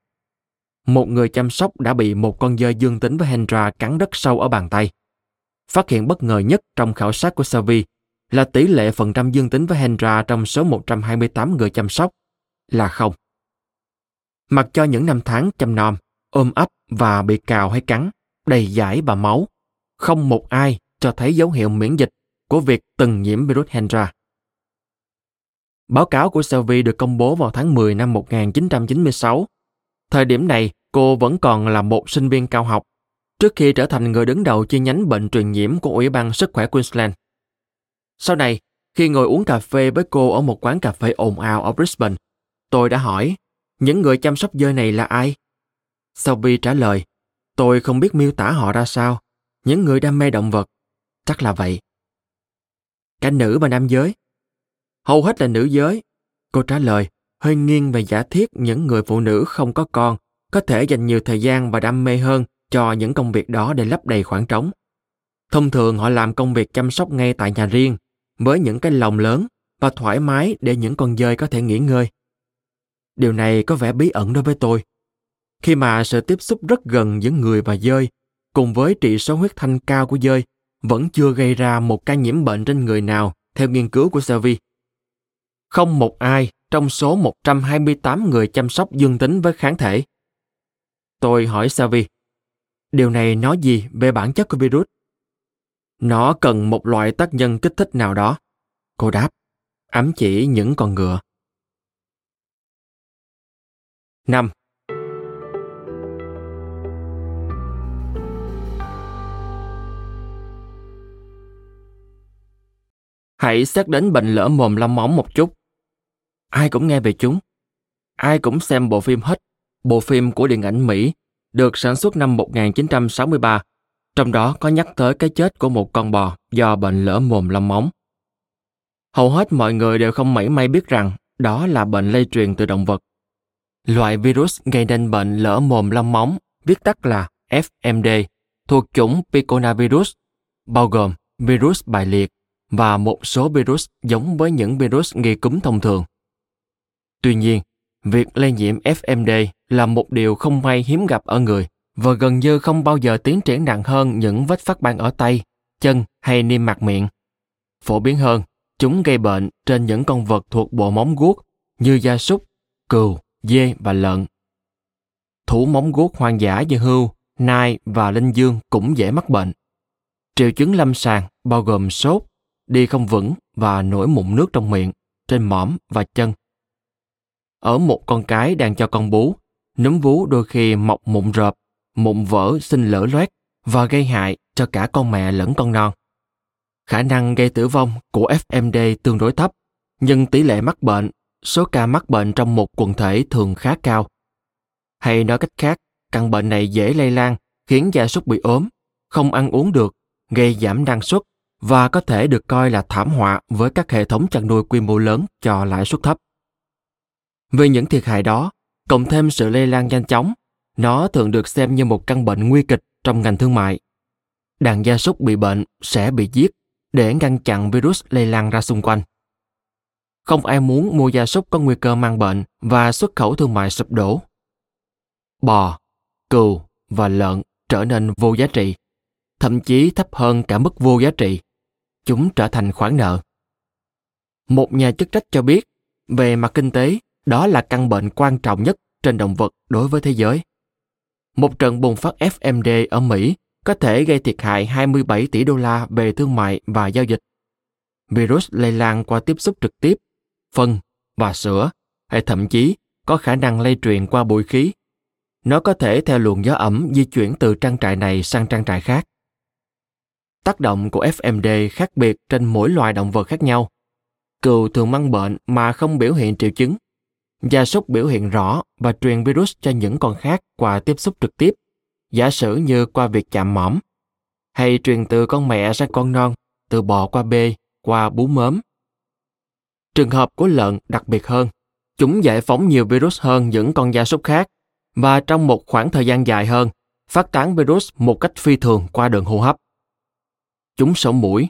Một người chăm sóc đã bị một con dơi dương tính với Hendra cắn rất sâu ở bàn tay. Phát hiện bất ngờ nhất trong khảo sát của Savi là tỷ lệ phần trăm dương tính với Hendra trong số 128 người chăm sóc là không. Mặc cho những năm tháng chăm nom, ôm ấp và bị cào hay cắn, đầy giải và máu, không một ai cho thấy dấu hiệu miễn dịch của việc từng nhiễm virus Hendra. Báo cáo của Selvi được công bố vào tháng 10 năm 1996. Thời điểm này, cô vẫn còn là một sinh viên cao học, trước khi trở thành người đứng đầu chi nhánh bệnh truyền nhiễm của Ủy ban Sức khỏe Queensland. Sau này, khi ngồi uống cà phê với cô ở một quán cà phê ồn ào ở Brisbane, tôi đã hỏi, những người chăm sóc dơi này là ai? Sophie trả lời, tôi không biết miêu tả họ ra sao, những người đam mê động vật. Chắc là vậy. Cả nữ và nam giới. Hầu hết là nữ giới. Cô trả lời, hơi nghiêng về giả thiết những người phụ nữ không có con có thể dành nhiều thời gian và đam mê hơn cho những công việc đó để lấp đầy khoảng trống. Thông thường họ làm công việc chăm sóc ngay tại nhà riêng, với những cái lồng lớn và thoải mái để những con dơi có thể nghỉ ngơi. Điều này có vẻ bí ẩn đối với tôi. Khi mà sự tiếp xúc rất gần giữa người và dơi, cùng với trị số huyết thanh cao của dơi, vẫn chưa gây ra một ca nhiễm bệnh trên người nào theo nghiên cứu của Savi. Không một ai trong số 128 người chăm sóc dương tính với kháng thể. Tôi hỏi Savi, điều này nói gì về bản chất của virus? Nó cần một loại tác nhân kích thích nào đó. Cô đáp, ám chỉ những con ngựa. 5. Hãy xét đến bệnh lở mồm long móng một chút. Ai cũng nghe về chúng. Ai cũng xem bộ phim hết. Bộ phim của điện ảnh Mỹ được sản xuất năm 1963, trong đó có nhắc tới cái chết của một con bò do bệnh lở mồm long móng. Hầu hết mọi người đều không mảy may biết rằng đó là bệnh lây truyền từ động vật. Loại virus gây nên bệnh lở mồm long móng, viết tắt là FMD, thuộc chủng Piconavirus, bao gồm virus bại liệt và một số virus giống với những virus gây cúm thông thường. Tuy nhiên, việc lây nhiễm FMD là một điều không may hiếm gặp ở người và gần như không bao giờ tiến triển nặng hơn những vết phát ban ở tay, chân hay niêm mạc miệng. Phổ biến hơn, chúng gây bệnh trên những con vật thuộc bộ móng guốc như gia súc, cừu, dê và lợn. Thủ móng guốc hoang dã như hươu, nai và linh dương cũng dễ mắc bệnh. Triệu chứng lâm sàng bao gồm sốt, đi không vững và nổi mụn nước trong miệng, trên mõm và chân. Ở một con cái đang cho con bú, núm vú đôi khi mọc mụn rợp, mụn vỡ sinh lở loét và gây hại cho cả con mẹ lẫn con non. Khả năng gây tử vong của FMD tương đối thấp, nhưng tỷ lệ mắc bệnh, số ca mắc bệnh trong một quần thể thường khá cao. Hay nói cách khác, căn bệnh này dễ lây lan, khiến gia súc bị ốm, không ăn uống được, gây giảm năng suất và có thể được coi là thảm họa với các hệ thống chăn nuôi quy mô lớn cho lãi suất thấp. Vì những thiệt hại đó, cộng thêm sự lây lan nhanh chóng, nó thường được xem như một căn bệnh nguy kịch trong ngành thương mại. Đàn gia súc bị bệnh sẽ bị giết để ngăn chặn virus lây lan ra xung quanh. Không ai muốn mua gia súc có nguy cơ mang bệnh và xuất khẩu thương mại sụp đổ. Bò, cừu và lợn trở nên vô giá trị, thậm chí thấp hơn cả mức vô giá trị. Chúng trở thành khoản nợ. Một nhà chức trách cho biết, về mặt kinh tế, đó là căn bệnh quan trọng nhất trên động vật đối với thế giới. Một trận bùng phát FMD ở Mỹ có thể gây thiệt hại 27 tỷ đô la về thương mại và giao dịch. Virus lây lan qua tiếp xúc trực tiếp, phân và sữa, hay thậm chí có khả năng lây truyền qua bụi khí. Nó có thể theo luồng gió ẩm di chuyển từ trang trại này sang trang trại khác. Tác động của FMD khác biệt trên mỗi loài động vật khác nhau. Cừu thường mang bệnh mà không biểu hiện triệu chứng. Gia súc biểu hiện rõ và truyền virus cho những con khác qua tiếp xúc trực tiếp giả sử như qua việc chạm mõm, hay truyền từ con mẹ sang con non, từ bò qua bê, qua bú mớm. Trường hợp của lợn đặc biệt hơn, chúng giải phóng nhiều virus hơn những con gia súc khác và trong một khoảng thời gian dài hơn, phát tán virus một cách phi thường qua đường hô hấp. Chúng sổ mũi,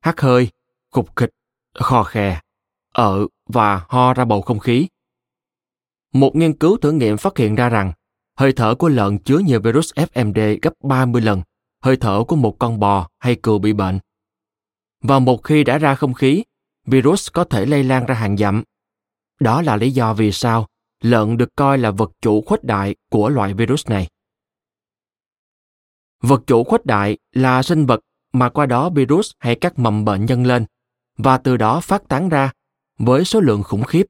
hắt hơi, khục khịch, khò khè, ợ và ho ra bầu không khí. Một nghiên cứu thử nghiệm phát hiện ra rằng Hơi thở của lợn chứa nhiều virus FMD gấp 30 lần hơi thở của một con bò hay cừu bị bệnh. Và một khi đã ra không khí, virus có thể lây lan ra hàng dặm. Đó là lý do vì sao lợn được coi là vật chủ khuếch đại của loại virus này. Vật chủ khuếch đại là sinh vật mà qua đó virus hay các mầm bệnh nhân lên, và từ đó phát tán ra với số lượng khủng khiếp.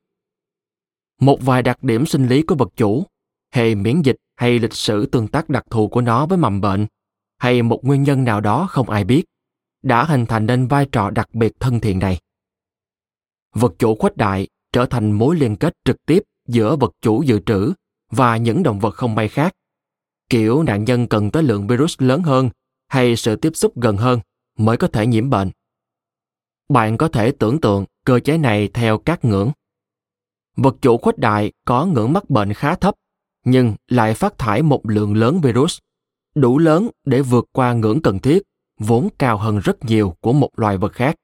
Một vài đặc điểm sinh lý của vật chủ, hệ miễn dịch hay lịch sử tương tác đặc thù của nó với mầm bệnh, hay một nguyên nhân nào đó không ai biết, đã hình thành nên vai trò đặc biệt thân thiện này vật chủ khuếch đại trở thành mối liên kết trực tiếp giữa vật chủ dự trữ và những động vật không may khác kiểu nạn nhân cần tới lượng virus lớn hơn hay sự tiếp xúc gần hơn mới có thể nhiễm bệnh bạn có thể tưởng tượng cơ chế này theo các ngưỡng vật chủ khuếch đại có ngưỡng mắc bệnh khá thấp nhưng lại phát thải một lượng lớn virus, đủ lớn để vượt qua ngưỡng cần thiết, vốn cao hơn rất nhiều của một loài vật khác.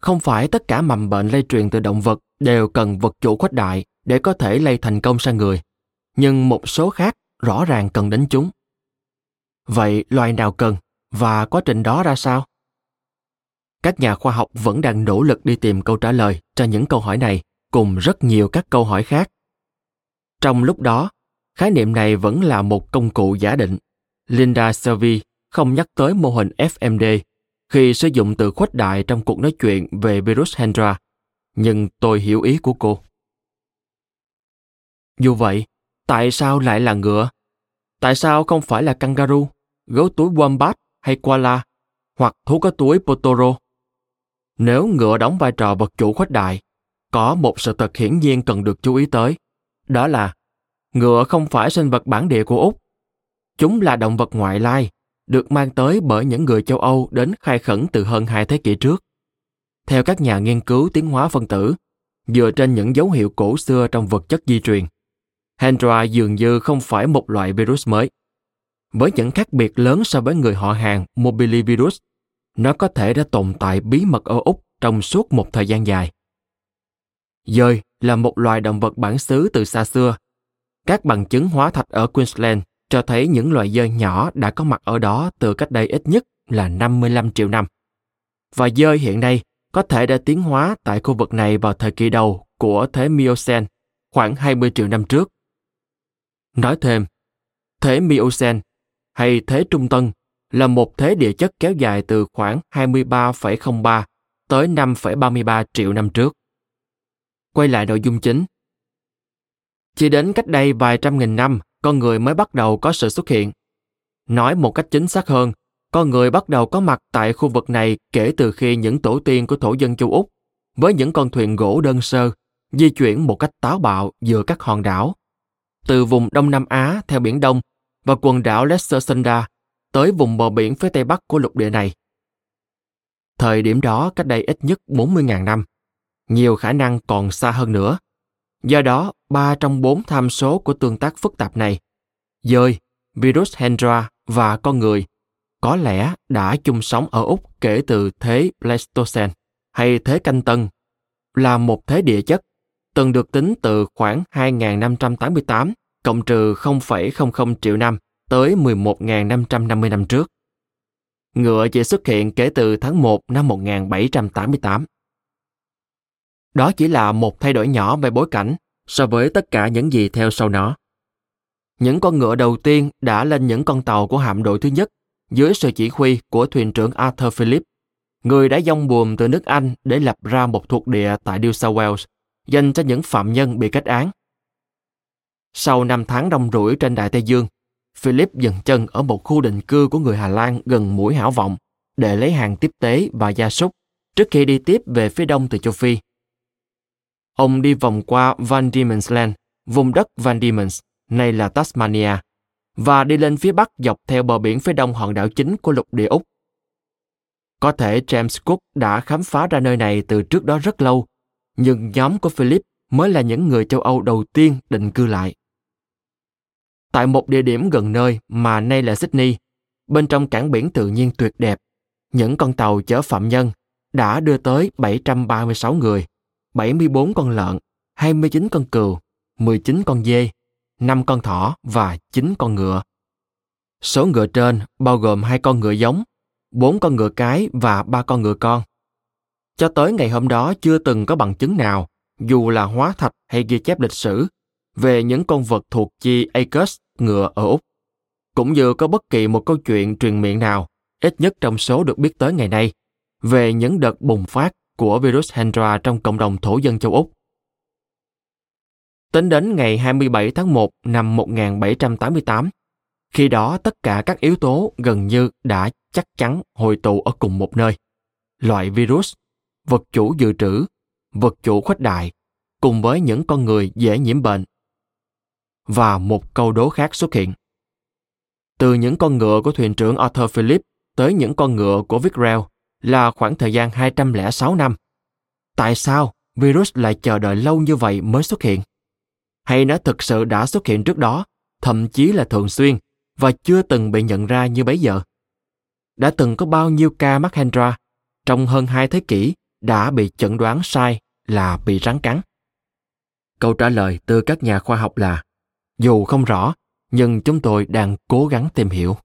Không phải tất cả mầm bệnh lây truyền từ động vật đều cần vật chủ khuếch đại để có thể lây thành công sang người, nhưng một số khác rõ ràng cần đến chúng. Vậy loài nào cần và quá trình đó ra sao? Các nhà khoa học vẫn đang nỗ lực đi tìm câu trả lời cho những câu hỏi này cùng rất nhiều các câu hỏi khác trong lúc đó, khái niệm này vẫn là một công cụ giả định. Linda Selby không nhắc tới mô hình FMD khi sử dụng từ khuếch đại trong cuộc nói chuyện về virus Hendra, nhưng tôi hiểu ý của cô. Dù vậy, tại sao lại là ngựa? Tại sao không phải là kangaroo, gấu túi wombat hay koala, hoặc thú có túi potoro? Nếu ngựa đóng vai trò vật chủ khuếch đại, có một sự thật hiển nhiên cần được chú ý tới. Đó là ngựa không phải sinh vật bản địa của Úc. Chúng là động vật ngoại lai, được mang tới bởi những người châu Âu đến khai khẩn từ hơn hai thế kỷ trước. Theo các nhà nghiên cứu tiến hóa phân tử, dựa trên những dấu hiệu cổ xưa trong vật chất di truyền, Hendra dường như không phải một loại virus mới. Với những khác biệt lớn so với người họ hàng Mobilivirus, nó có thể đã tồn tại bí mật ở Úc trong suốt một thời gian dài. Dơi là một loài động vật bản xứ từ xa xưa. Các bằng chứng hóa thạch ở Queensland cho thấy những loài dơi nhỏ đã có mặt ở đó từ cách đây ít nhất là 55 triệu năm. Và dơi hiện nay có thể đã tiến hóa tại khu vực này vào thời kỳ đầu của thế Miocene, khoảng 20 triệu năm trước. Nói thêm, thế Miocene hay thế Trung Tân là một thế địa chất kéo dài từ khoảng 23,03 tới 5,33 triệu năm trước. Quay lại nội dung chính. Chỉ đến cách đây vài trăm nghìn năm, con người mới bắt đầu có sự xuất hiện. Nói một cách chính xác hơn, con người bắt đầu có mặt tại khu vực này kể từ khi những tổ tiên của thổ dân châu Úc, với những con thuyền gỗ đơn sơ, di chuyển một cách táo bạo giữa các hòn đảo. Từ vùng Đông Nam Á theo Biển Đông và quần đảo Lesser Sunda tới vùng bờ biển phía tây bắc của lục địa này. Thời điểm đó cách đây ít nhất 40.000 năm, nhiều khả năng còn xa hơn nữa. Do đó, ba trong bốn tham số của tương tác phức tạp này, dơi, virus Hendra và con người, có lẽ đã chung sống ở Úc kể từ thế Pleistocene hay thế canh tân, là một thế địa chất, từng được tính từ khoảng 2.588 cộng trừ 0,00 triệu năm tới 11.550 năm trước. Ngựa chỉ xuất hiện kể từ tháng 1 năm 1788. Đó chỉ là một thay đổi nhỏ về bối cảnh so với tất cả những gì theo sau nó. Những con ngựa đầu tiên đã lên những con tàu của hạm đội thứ nhất dưới sự chỉ huy của thuyền trưởng Arthur Phillip, người đã dông buồm từ nước Anh để lập ra một thuộc địa tại New South Wales dành cho những phạm nhân bị kết án. Sau năm tháng đông rủi trên Đại Tây Dương, Philip dừng chân ở một khu định cư của người Hà Lan gần mũi hảo vọng để lấy hàng tiếp tế và gia súc trước khi đi tiếp về phía đông từ châu Phi. Ông đi vòng qua Van Diemen's Land, vùng đất Van Diemen's, nay là Tasmania, và đi lên phía bắc dọc theo bờ biển phía đông hòn đảo chính của lục địa Úc. Có thể James Cook đã khám phá ra nơi này từ trước đó rất lâu, nhưng nhóm của Philip mới là những người châu Âu đầu tiên định cư lại tại một địa điểm gần nơi mà nay là Sydney, bên trong cảng biển tự nhiên tuyệt đẹp, những con tàu chở phạm nhân đã đưa tới 736 người, 74 con lợn, 29 con cừu, 19 con dê, 5 con thỏ và 9 con ngựa. Số ngựa trên bao gồm hai con ngựa giống, 4 con ngựa cái và 3 con ngựa con. Cho tới ngày hôm đó chưa từng có bằng chứng nào, dù là hóa thạch hay ghi chép lịch sử, về những con vật thuộc chi Acus ngựa ở Úc. Cũng như có bất kỳ một câu chuyện truyền miệng nào, ít nhất trong số được biết tới ngày nay, về những đợt bùng phát của virus Hendra trong cộng đồng thổ dân châu Úc. Tính đến ngày 27 tháng 1 năm 1788, khi đó tất cả các yếu tố gần như đã chắc chắn hội tụ ở cùng một nơi. Loại virus, vật chủ dự trữ, vật chủ khuếch đại, cùng với những con người dễ nhiễm bệnh và một câu đố khác xuất hiện. Từ những con ngựa của thuyền trưởng Arthur Phillip tới những con ngựa của Vickrell là khoảng thời gian 206 năm. Tại sao virus lại chờ đợi lâu như vậy mới xuất hiện? Hay nó thực sự đã xuất hiện trước đó, thậm chí là thường xuyên và chưa từng bị nhận ra như bấy giờ? Đã từng có bao nhiêu ca mắc Hendra trong hơn hai thế kỷ đã bị chẩn đoán sai là bị rắn cắn? Câu trả lời từ các nhà khoa học là dù không rõ, nhưng chúng tôi đang cố gắng tìm hiểu.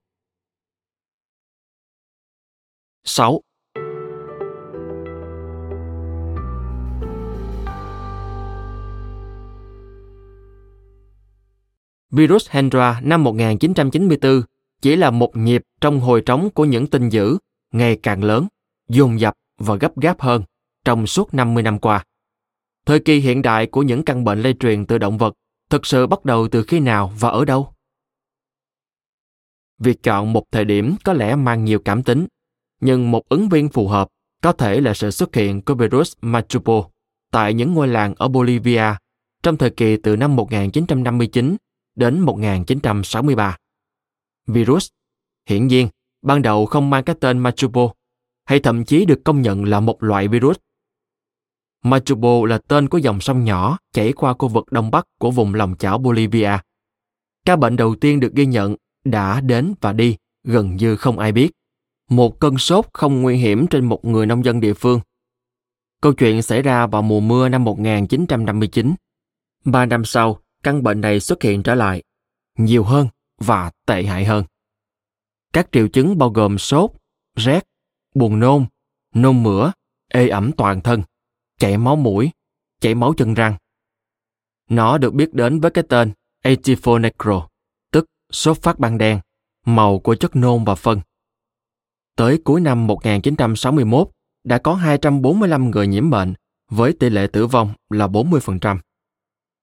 6. Virus Hendra năm 1994 chỉ là một nhịp trong hồi trống của những tin dữ ngày càng lớn, dồn dập và gấp gáp hơn trong suốt 50 năm qua. Thời kỳ hiện đại của những căn bệnh lây truyền từ động vật thực sự bắt đầu từ khi nào và ở đâu việc chọn một thời điểm có lẽ mang nhiều cảm tính nhưng một ứng viên phù hợp có thể là sự xuất hiện của virus Machupo tại những ngôi làng ở Bolivia trong thời kỳ từ năm 1959 đến 1963. Virus, hiển nhiên, ban đầu không mang cái tên Machupo, hay thậm chí được công nhận là một loại virus. Machupo là tên của dòng sông nhỏ chảy qua khu vực đông bắc của vùng lòng chảo Bolivia. Ca bệnh đầu tiên được ghi nhận đã đến và đi, gần như không ai biết. Một cơn sốt không nguy hiểm trên một người nông dân địa phương. Câu chuyện xảy ra vào mùa mưa năm 1959. Ba năm sau, căn bệnh này xuất hiện trở lại, nhiều hơn và tệ hại hơn. Các triệu chứng bao gồm sốt, rét, buồn nôn, nôn mửa, ê ẩm toàn thân, chảy máu mũi, chảy máu chân răng. Nó được biết đến với cái tên Atifonecro, tức sốt phát ban đen, màu của chất nôn và phân. Tới cuối năm 1961, đã có 245 người nhiễm bệnh với tỷ lệ tử vong là 40%.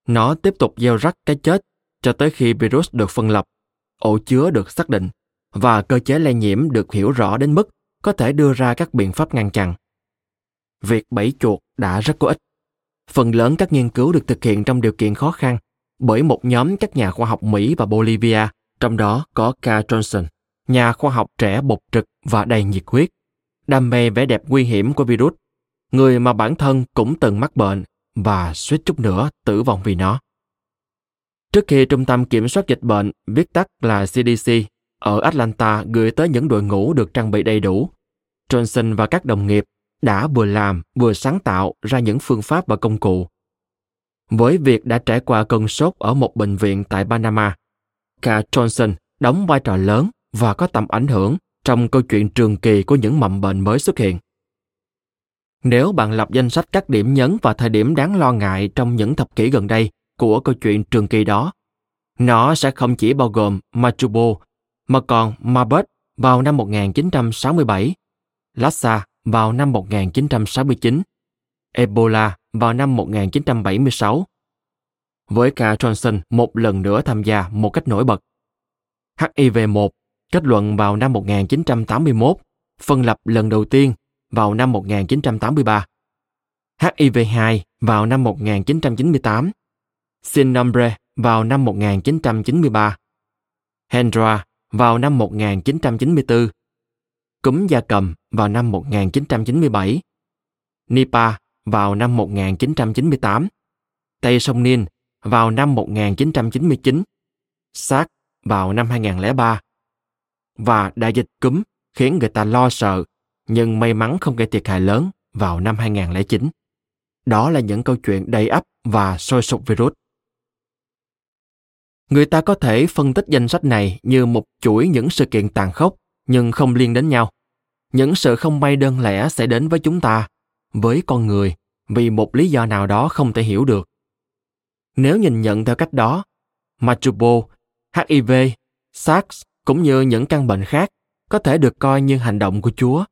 Nó tiếp tục gieo rắc cái chết cho tới khi virus được phân lập, ổ chứa được xác định và cơ chế lây nhiễm được hiểu rõ đến mức có thể đưa ra các biện pháp ngăn chặn. Việc bẫy chuột đã rất có ích. Phần lớn các nghiên cứu được thực hiện trong điều kiện khó khăn bởi một nhóm các nhà khoa học Mỹ và Bolivia, trong đó có K. Johnson, nhà khoa học trẻ bộc trực và đầy nhiệt huyết, đam mê vẻ đẹp nguy hiểm của virus, người mà bản thân cũng từng mắc bệnh và suýt chút nữa tử vong vì nó. Trước khi Trung tâm Kiểm soát Dịch bệnh, viết tắt là CDC, ở Atlanta gửi tới những đội ngũ được trang bị đầy đủ, Johnson và các đồng nghiệp đã vừa làm vừa sáng tạo ra những phương pháp và công cụ. Với việc đã trải qua cơn sốt ở một bệnh viện tại Panama, cả Johnson đóng vai trò lớn và có tầm ảnh hưởng trong câu chuyện trường kỳ của những mầm bệnh mới xuất hiện. Nếu bạn lập danh sách các điểm nhấn và thời điểm đáng lo ngại trong những thập kỷ gần đây của câu chuyện trường kỳ đó, nó sẽ không chỉ bao gồm Machubo, mà còn Mabet vào năm 1967, Lassa vào năm 1969, Ebola vào năm 1976. Với cả Johnson một lần nữa tham gia một cách nổi bật. HIV-1 kết luận vào năm 1981, phân lập lần đầu tiên vào năm 1983. HIV-2 vào năm 1998. Sinombre vào năm 1993. Hendra vào năm 1994. Cúm da cầm vào năm 1997. Nipah vào năm 1998. Tây sông Nin vào năm 1999. SARS vào năm 2003. Và đại dịch cúm khiến người ta lo sợ nhưng may mắn không gây thiệt hại lớn vào năm 2009. Đó là những câu chuyện đầy ắp và sôi sục virus. Người ta có thể phân tích danh sách này như một chuỗi những sự kiện tàn khốc nhưng không liên đến nhau. Những sự không may đơn lẻ sẽ đến với chúng ta, với con người, vì một lý do nào đó không thể hiểu được. Nếu nhìn nhận theo cách đó, Machubo, HIV, SARS cũng như những căn bệnh khác có thể được coi như hành động của Chúa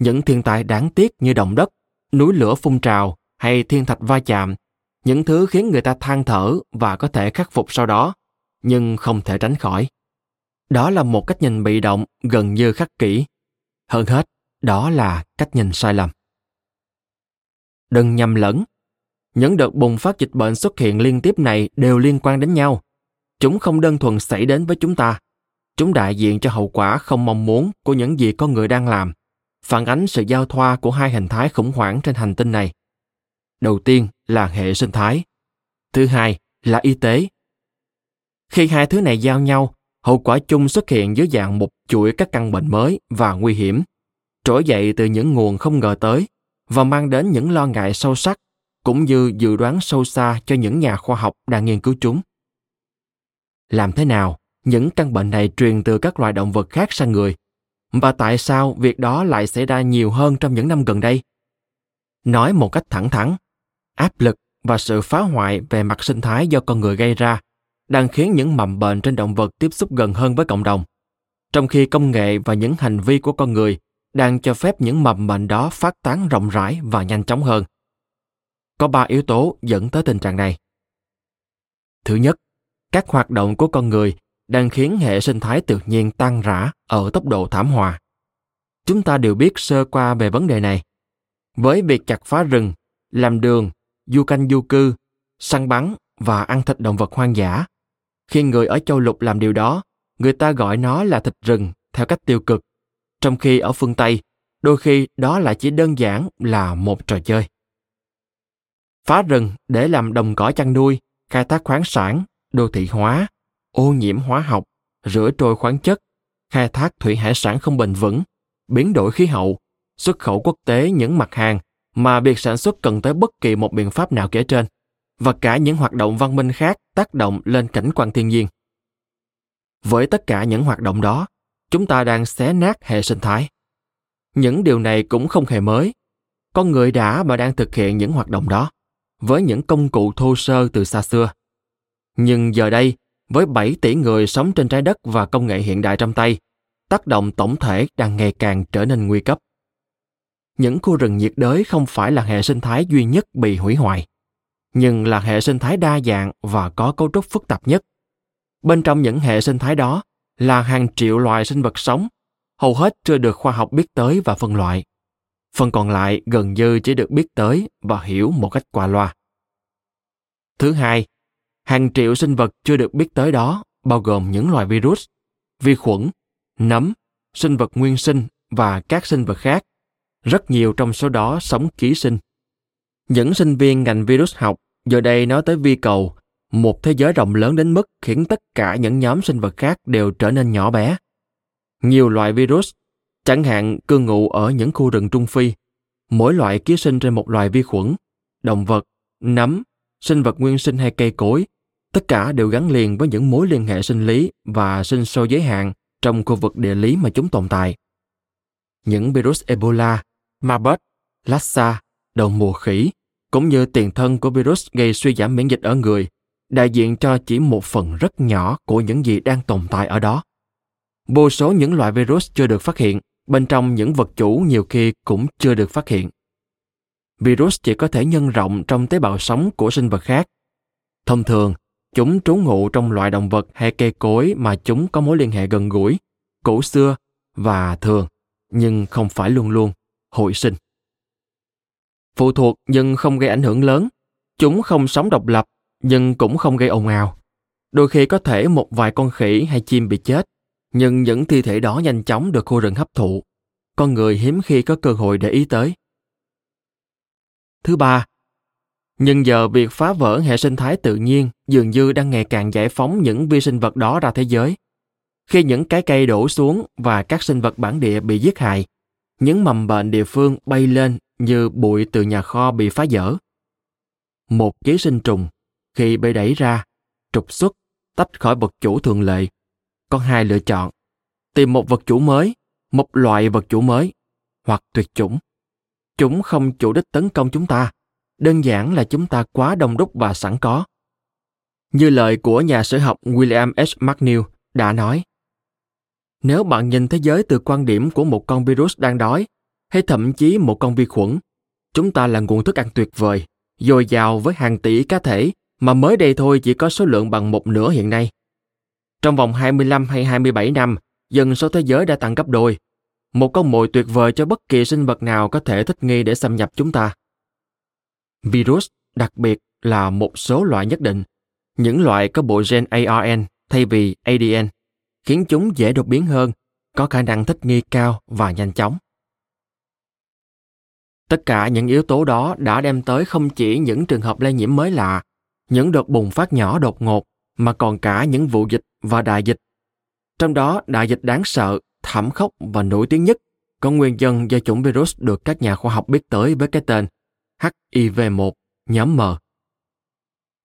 những thiên tai đáng tiếc như động đất, núi lửa phun trào hay thiên thạch va chạm, những thứ khiến người ta than thở và có thể khắc phục sau đó, nhưng không thể tránh khỏi. Đó là một cách nhìn bị động gần như khắc kỷ. Hơn hết, đó là cách nhìn sai lầm. Đừng nhầm lẫn. Những đợt bùng phát dịch bệnh xuất hiện liên tiếp này đều liên quan đến nhau. Chúng không đơn thuần xảy đến với chúng ta. Chúng đại diện cho hậu quả không mong muốn của những gì con người đang làm phản ánh sự giao thoa của hai hình thái khủng hoảng trên hành tinh này. Đầu tiên là hệ sinh thái, thứ hai là y tế. Khi hai thứ này giao nhau, hậu quả chung xuất hiện dưới dạng một chuỗi các căn bệnh mới và nguy hiểm, trỗi dậy từ những nguồn không ngờ tới và mang đến những lo ngại sâu sắc cũng như dự đoán sâu xa cho những nhà khoa học đang nghiên cứu chúng. Làm thế nào? Những căn bệnh này truyền từ các loài động vật khác sang người. Và tại sao việc đó lại xảy ra nhiều hơn trong những năm gần đây? Nói một cách thẳng thắn áp lực và sự phá hoại về mặt sinh thái do con người gây ra đang khiến những mầm bệnh trên động vật tiếp xúc gần hơn với cộng đồng trong khi công nghệ và những hành vi của con người đang cho phép những mầm bệnh đó phát tán rộng rãi và nhanh chóng hơn có ba yếu tố dẫn tới tình trạng này thứ nhất các hoạt động của con người đang khiến hệ sinh thái tự nhiên tan rã ở tốc độ thảm họa. Chúng ta đều biết sơ qua về vấn đề này, với việc chặt phá rừng, làm đường, du canh du cư, săn bắn và ăn thịt động vật hoang dã. Khi người ở châu lục làm điều đó, người ta gọi nó là thịt rừng theo cách tiêu cực, trong khi ở phương Tây, đôi khi đó lại chỉ đơn giản là một trò chơi. Phá rừng để làm đồng cỏ chăn nuôi, khai thác khoáng sản, đô thị hóa, ô nhiễm hóa học, rửa trôi khoáng chất, khai thác thủy hải sản không bền vững, biến đổi khí hậu, xuất khẩu quốc tế những mặt hàng mà việc sản xuất cần tới bất kỳ một biện pháp nào kể trên, và cả những hoạt động văn minh khác tác động lên cảnh quan thiên nhiên. Với tất cả những hoạt động đó, chúng ta đang xé nát hệ sinh thái. Những điều này cũng không hề mới. Con người đã và đang thực hiện những hoạt động đó với những công cụ thô sơ từ xa xưa. Nhưng giờ đây, với 7 tỷ người sống trên trái đất và công nghệ hiện đại trong tay, tác động tổng thể đang ngày càng trở nên nguy cấp. Những khu rừng nhiệt đới không phải là hệ sinh thái duy nhất bị hủy hoại, nhưng là hệ sinh thái đa dạng và có cấu trúc phức tạp nhất. Bên trong những hệ sinh thái đó là hàng triệu loài sinh vật sống, hầu hết chưa được khoa học biết tới và phân loại. Phần còn lại gần như chỉ được biết tới và hiểu một cách qua loa. Thứ hai, hàng triệu sinh vật chưa được biết tới đó bao gồm những loài virus, vi khuẩn, nấm, sinh vật nguyên sinh và các sinh vật khác. Rất nhiều trong số đó sống ký sinh. Những sinh viên ngành virus học giờ đây nói tới vi cầu, một thế giới rộng lớn đến mức khiến tất cả những nhóm sinh vật khác đều trở nên nhỏ bé. Nhiều loại virus, chẳng hạn cư ngụ ở những khu rừng Trung Phi, mỗi loại ký sinh trên một loài vi khuẩn, động vật, nấm, sinh vật nguyên sinh hay cây cối, tất cả đều gắn liền với những mối liên hệ sinh lý và sinh sôi giới hạn trong khu vực địa lý mà chúng tồn tại. Những virus Ebola, Marburg, Lassa, đầu mùa khỉ, cũng như tiền thân của virus gây suy giảm miễn dịch ở người, đại diện cho chỉ một phần rất nhỏ của những gì đang tồn tại ở đó. Vô số những loại virus chưa được phát hiện, bên trong những vật chủ nhiều khi cũng chưa được phát hiện. Virus chỉ có thể nhân rộng trong tế bào sống của sinh vật khác. Thông thường, chúng trú ngụ trong loại động vật hay cây cối mà chúng có mối liên hệ gần gũi, cổ xưa và thường, nhưng không phải luôn luôn hội sinh. Phụ thuộc nhưng không gây ảnh hưởng lớn. Chúng không sống độc lập nhưng cũng không gây ồn ào. Đôi khi có thể một vài con khỉ hay chim bị chết, nhưng những thi thể đó nhanh chóng được khu rừng hấp thụ. Con người hiếm khi có cơ hội để ý tới. Thứ ba, nhưng giờ việc phá vỡ hệ sinh thái tự nhiên dường như đang ngày càng giải phóng những vi sinh vật đó ra thế giới. Khi những cái cây đổ xuống và các sinh vật bản địa bị giết hại, những mầm bệnh địa phương bay lên như bụi từ nhà kho bị phá dỡ. Một ký sinh trùng, khi bị đẩy ra, trục xuất, tách khỏi vật chủ thường lệ, có hai lựa chọn. Tìm một vật chủ mới, một loại vật chủ mới, hoặc tuyệt chủng. Chúng không chủ đích tấn công chúng ta, đơn giản là chúng ta quá đông đúc và sẵn có. Như lời của nhà sử học William H. McNeil đã nói, nếu bạn nhìn thế giới từ quan điểm của một con virus đang đói, hay thậm chí một con vi khuẩn, chúng ta là nguồn thức ăn tuyệt vời, dồi dào với hàng tỷ cá thể mà mới đây thôi chỉ có số lượng bằng một nửa hiện nay. Trong vòng 25 hay 27 năm, dân số thế giới đã tăng gấp đôi. Một con mồi tuyệt vời cho bất kỳ sinh vật nào có thể thích nghi để xâm nhập chúng ta. Virus, đặc biệt là một số loại nhất định, những loại có bộ gen ARN thay vì ADN, khiến chúng dễ đột biến hơn, có khả năng thích nghi cao và nhanh chóng. Tất cả những yếu tố đó đã đem tới không chỉ những trường hợp lây nhiễm mới lạ, những đợt bùng phát nhỏ đột ngột, mà còn cả những vụ dịch và đại dịch. Trong đó, đại dịch đáng sợ, thảm khốc và nổi tiếng nhất có nguyên nhân do chủng virus được các nhà khoa học biết tới với cái tên HIV1 nhóm M.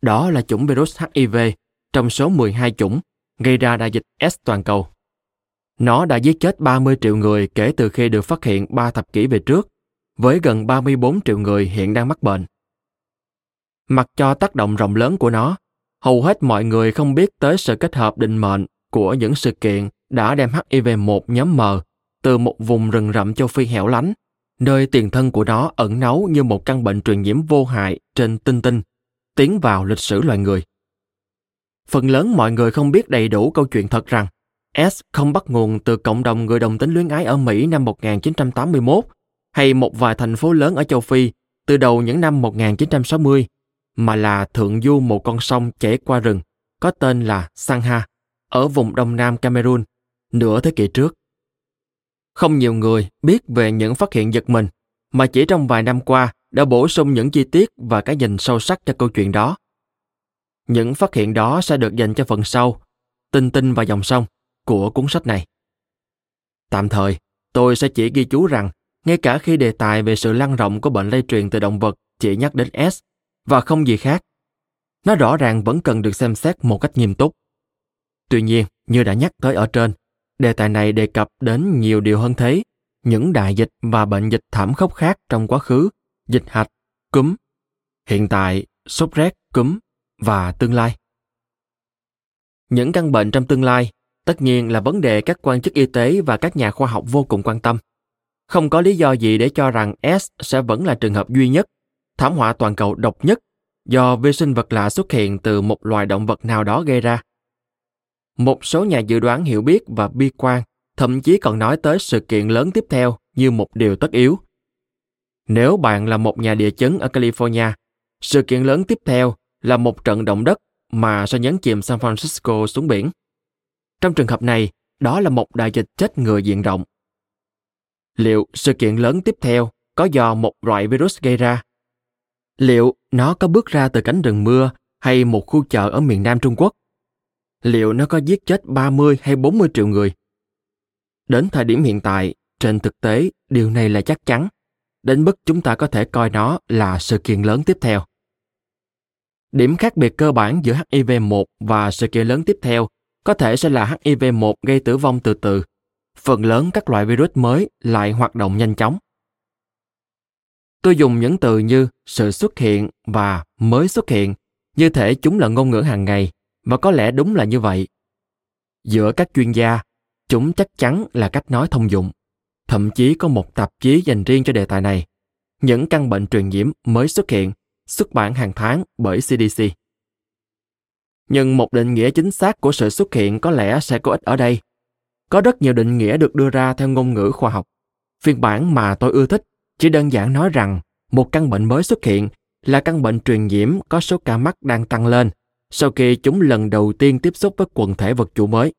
Đó là chủng virus HIV trong số 12 chủng gây ra đại dịch S toàn cầu. Nó đã giết chết 30 triệu người kể từ khi được phát hiện 3 thập kỷ về trước, với gần 34 triệu người hiện đang mắc bệnh. Mặc cho tác động rộng lớn của nó, hầu hết mọi người không biết tới sự kết hợp định mệnh của những sự kiện đã đem HIV-1 nhóm M từ một vùng rừng rậm châu Phi hẻo lánh, nơi tiền thân của nó ẩn náu như một căn bệnh truyền nhiễm vô hại trên tinh tinh, tiến vào lịch sử loài người. Phần lớn mọi người không biết đầy đủ câu chuyện thật rằng S không bắt nguồn từ cộng đồng người đồng tính luyến ái ở Mỹ năm 1981 hay một vài thành phố lớn ở châu Phi từ đầu những năm 1960, mà là thượng du một con sông chảy qua rừng có tên là Sangha ở vùng đông nam Cameroon nửa thế kỷ trước. Không nhiều người biết về những phát hiện giật mình mà chỉ trong vài năm qua đã bổ sung những chi tiết và cái nhìn sâu sắc cho câu chuyện đó. Những phát hiện đó sẽ được dành cho phần sau, tinh tinh và dòng sông của cuốn sách này. Tạm thời, tôi sẽ chỉ ghi chú rằng ngay cả khi đề tài về sự lan rộng của bệnh lây truyền từ động vật chỉ nhắc đến S và không gì khác, nó rõ ràng vẫn cần được xem xét một cách nghiêm túc. Tuy nhiên, như đã nhắc tới ở trên, đề tài này đề cập đến nhiều điều hơn thế, những đại dịch và bệnh dịch thảm khốc khác trong quá khứ, dịch hạch, cúm, hiện tại, sốt rét, cúm và tương lai. Những căn bệnh trong tương lai tất nhiên là vấn đề các quan chức y tế và các nhà khoa học vô cùng quan tâm. Không có lý do gì để cho rằng S sẽ vẫn là trường hợp duy nhất, thảm họa toàn cầu độc nhất do vi sinh vật lạ xuất hiện từ một loài động vật nào đó gây ra. Một số nhà dự đoán hiểu biết và bi quan thậm chí còn nói tới sự kiện lớn tiếp theo như một điều tất yếu. Nếu bạn là một nhà địa chấn ở California, sự kiện lớn tiếp theo là một trận động đất mà sẽ nhấn chìm San Francisco xuống biển. Trong trường hợp này, đó là một đại dịch chết người diện rộng. Liệu sự kiện lớn tiếp theo có do một loại virus gây ra? Liệu nó có bước ra từ cánh rừng mưa hay một khu chợ ở miền Nam Trung Quốc? Liệu nó có giết chết 30 hay 40 triệu người? Đến thời điểm hiện tại, trên thực tế, điều này là chắc chắn, đến mức chúng ta có thể coi nó là sự kiện lớn tiếp theo. Điểm khác biệt cơ bản giữa HIV-1 và sự kiện lớn tiếp theo có thể sẽ là HIV-1 gây tử vong từ từ. Phần lớn các loại virus mới lại hoạt động nhanh chóng. Tôi dùng những từ như sự xuất hiện và mới xuất hiện, như thể chúng là ngôn ngữ hàng ngày, và có lẽ đúng là như vậy. Giữa các chuyên gia, chúng chắc chắn là cách nói thông dụng. Thậm chí có một tạp chí dành riêng cho đề tài này. Những căn bệnh truyền nhiễm mới xuất hiện, xuất bản hàng tháng bởi CDC. Nhưng một định nghĩa chính xác của sự xuất hiện có lẽ sẽ có ích ở đây. Có rất nhiều định nghĩa được đưa ra theo ngôn ngữ khoa học. Phiên bản mà tôi ưa thích chỉ đơn giản nói rằng một căn bệnh mới xuất hiện là căn bệnh truyền nhiễm có số ca mắc đang tăng lên sau khi chúng lần đầu tiên tiếp xúc với quần thể vật chủ mới.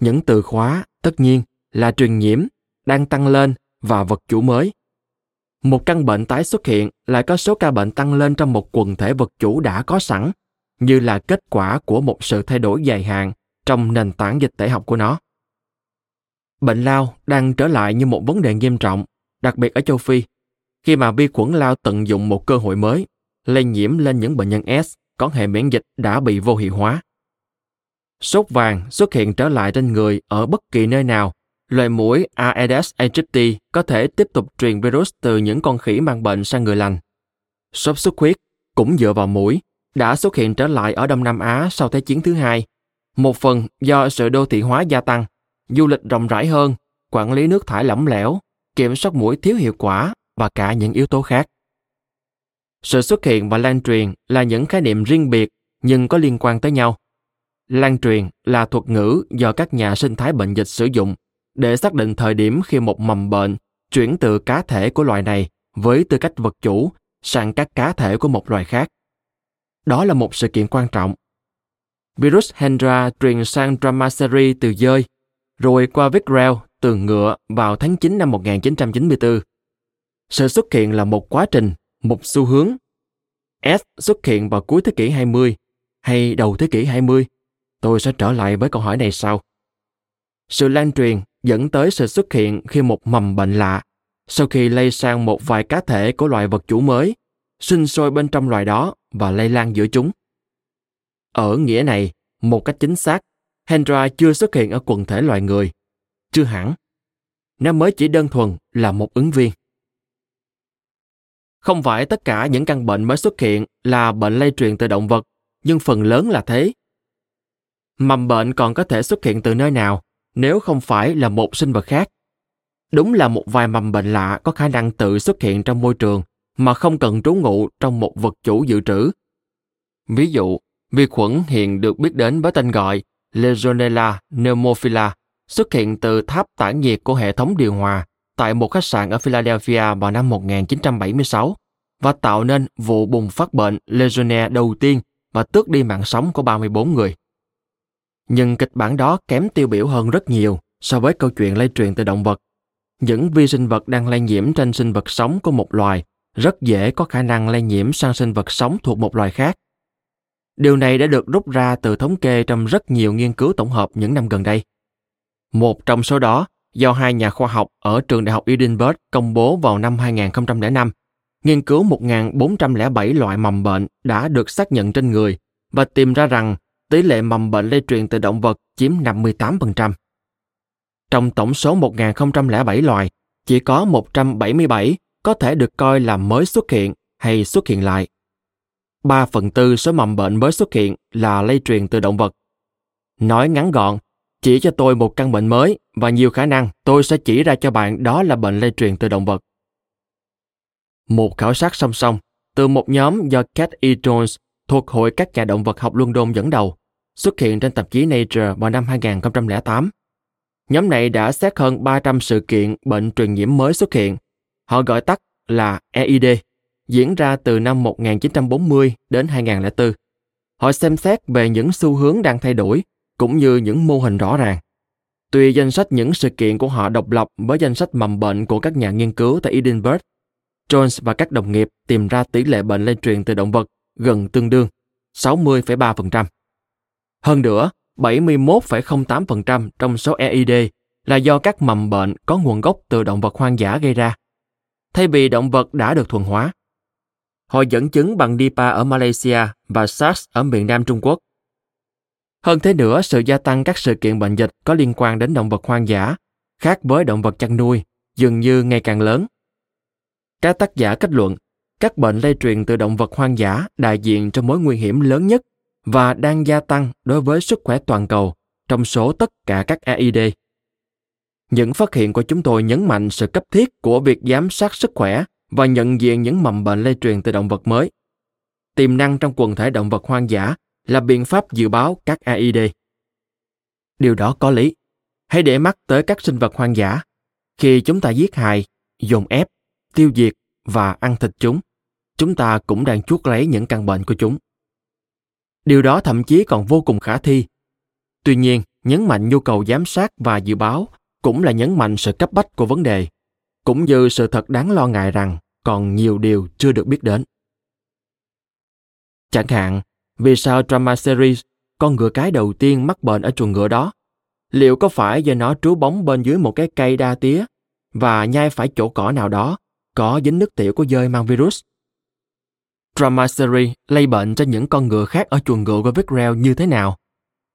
Những từ khóa, tất nhiên, là truyền nhiễm, đang tăng lên và vật chủ mới. Một căn bệnh tái xuất hiện lại có số ca bệnh tăng lên trong một quần thể vật chủ đã có sẵn, như là kết quả của một sự thay đổi dài hạn trong nền tảng dịch tễ học của nó. Bệnh lao đang trở lại như một vấn đề nghiêm trọng, đặc biệt ở châu Phi, khi mà vi khuẩn lao tận dụng một cơ hội mới, lây nhiễm lên những bệnh nhân S có hệ miễn dịch đã bị vô hiệu hóa. Sốt vàng xuất hiện trở lại trên người ở bất kỳ nơi nào. Loài mũi Aedes aegypti có thể tiếp tục truyền virus từ những con khỉ mang bệnh sang người lành. Sốt xuất huyết cũng dựa vào mũi đã xuất hiện trở lại ở Đông Nam Á sau Thế chiến thứ hai, một phần do sự đô thị hóa gia tăng, du lịch rộng rãi hơn, quản lý nước thải lỏng lẻo, kiểm soát mũi thiếu hiệu quả và cả những yếu tố khác. Sự xuất hiện và lan truyền là những khái niệm riêng biệt nhưng có liên quan tới nhau. Lan truyền là thuật ngữ do các nhà sinh thái bệnh dịch sử dụng để xác định thời điểm khi một mầm bệnh chuyển từ cá thể của loài này với tư cách vật chủ sang các cá thể của một loài khác. Đó là một sự kiện quan trọng. Virus Hendra truyền sang Dromaceri từ dơi, rồi qua Vicrel từ ngựa vào tháng 9 năm 1994. Sự xuất hiện là một quá trình, một xu hướng. S xuất hiện vào cuối thế kỷ 20 hay đầu thế kỷ 20? Tôi sẽ trở lại với câu hỏi này sau. Sự lan truyền dẫn tới sự xuất hiện khi một mầm bệnh lạ, sau khi lây sang một vài cá thể của loài vật chủ mới, sinh sôi bên trong loài đó và lây lan giữa chúng. Ở nghĩa này, một cách chính xác, Hendra chưa xuất hiện ở quần thể loài người. Chưa hẳn. Nó mới chỉ đơn thuần là một ứng viên. Không phải tất cả những căn bệnh mới xuất hiện là bệnh lây truyền từ động vật, nhưng phần lớn là thế. Mầm bệnh còn có thể xuất hiện từ nơi nào nếu không phải là một sinh vật khác. Đúng là một vài mầm bệnh lạ có khả năng tự xuất hiện trong môi trường mà không cần trú ngụ trong một vật chủ dự trữ. Ví dụ, vi khuẩn hiện được biết đến với tên gọi Legionella pneumophila xuất hiện từ tháp tản nhiệt của hệ thống điều hòa tại một khách sạn ở Philadelphia vào năm 1976 và tạo nên vụ bùng phát bệnh Legionella đầu tiên và tước đi mạng sống của 34 người. Nhưng kịch bản đó kém tiêu biểu hơn rất nhiều so với câu chuyện lây truyền từ động vật. Những vi sinh vật đang lây nhiễm trên sinh vật sống của một loài rất dễ có khả năng lây nhiễm sang sinh vật sống thuộc một loài khác. Điều này đã được rút ra từ thống kê trong rất nhiều nghiên cứu tổng hợp những năm gần đây. Một trong số đó do hai nhà khoa học ở trường đại học Edinburgh công bố vào năm 2005, nghiên cứu 1.407 loại mầm bệnh đã được xác nhận trên người và tìm ra rằng tỷ lệ mầm bệnh lây truyền từ động vật chiếm 58%. Trong tổng số 1.007 loài, chỉ có 177 có thể được coi là mới xuất hiện hay xuất hiện lại. 3 phần tư số mầm bệnh mới xuất hiện là lây truyền từ động vật. Nói ngắn gọn, chỉ cho tôi một căn bệnh mới và nhiều khả năng tôi sẽ chỉ ra cho bạn đó là bệnh lây truyền từ động vật. Một khảo sát song song từ một nhóm do Cat E. Jones thuộc Hội các nhà động vật học London dẫn đầu xuất hiện trên tạp chí Nature vào năm 2008. Nhóm này đã xét hơn 300 sự kiện bệnh truyền nhiễm mới xuất hiện. Họ gọi tắt là EID, diễn ra từ năm 1940 đến 2004. Họ xem xét về những xu hướng đang thay đổi cũng như những mô hình rõ ràng. Tuy danh sách những sự kiện của họ độc lập với danh sách mầm bệnh của các nhà nghiên cứu tại Edinburgh, Jones và các đồng nghiệp tìm ra tỷ lệ bệnh lây truyền từ động vật gần tương đương 60,3%. Hơn nữa, 71,08% trong số EID là do các mầm bệnh có nguồn gốc từ động vật hoang dã gây ra, thay vì động vật đã được thuần hóa. Họ dẫn chứng bằng DIPA ở Malaysia và SARS ở miền Nam Trung Quốc. Hơn thế nữa, sự gia tăng các sự kiện bệnh dịch có liên quan đến động vật hoang dã, khác với động vật chăn nuôi, dường như ngày càng lớn. Các tác giả kết luận, các bệnh lây truyền từ động vật hoang dã đại diện cho mối nguy hiểm lớn nhất và đang gia tăng đối với sức khỏe toàn cầu trong số tất cả các AID. Những phát hiện của chúng tôi nhấn mạnh sự cấp thiết của việc giám sát sức khỏe và nhận diện những mầm bệnh lây truyền từ động vật mới. Tiềm năng trong quần thể động vật hoang dã là biện pháp dự báo các AID. Điều đó có lý. Hãy để mắt tới các sinh vật hoang dã. Khi chúng ta giết hại, dồn ép, tiêu diệt và ăn thịt chúng, chúng ta cũng đang chuốc lấy những căn bệnh của chúng. Điều đó thậm chí còn vô cùng khả thi. Tuy nhiên, nhấn mạnh nhu cầu giám sát và dự báo cũng là nhấn mạnh sự cấp bách của vấn đề, cũng như sự thật đáng lo ngại rằng còn nhiều điều chưa được biết đến. Chẳng hạn, vì sao Drama Series, con ngựa cái đầu tiên mắc bệnh ở chuồng ngựa đó, liệu có phải do nó trú bóng bên dưới một cái cây đa tía và nhai phải chỗ cỏ nào đó có dính nước tiểu của dơi mang virus? Dromedary lây bệnh cho những con ngựa khác ở chuồng ngựa của Vickrell như thế nào?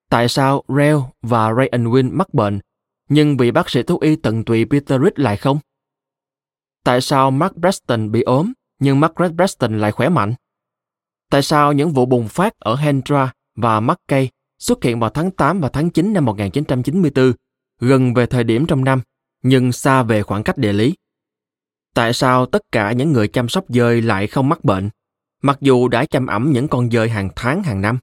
Tại sao Rail và Ray Unwin mắc bệnh, nhưng bị bác sĩ thú y tận tụy Peter Reed lại không? Tại sao Mark Preston bị ốm, nhưng Margaret Preston lại khỏe mạnh? Tại sao những vụ bùng phát ở Hendra và Mackay xuất hiện vào tháng 8 và tháng 9 năm 1994, gần về thời điểm trong năm, nhưng xa về khoảng cách địa lý? Tại sao tất cả những người chăm sóc dơi lại không mắc bệnh, mặc dù đã chăm ẩm những con dơi hàng tháng hàng năm?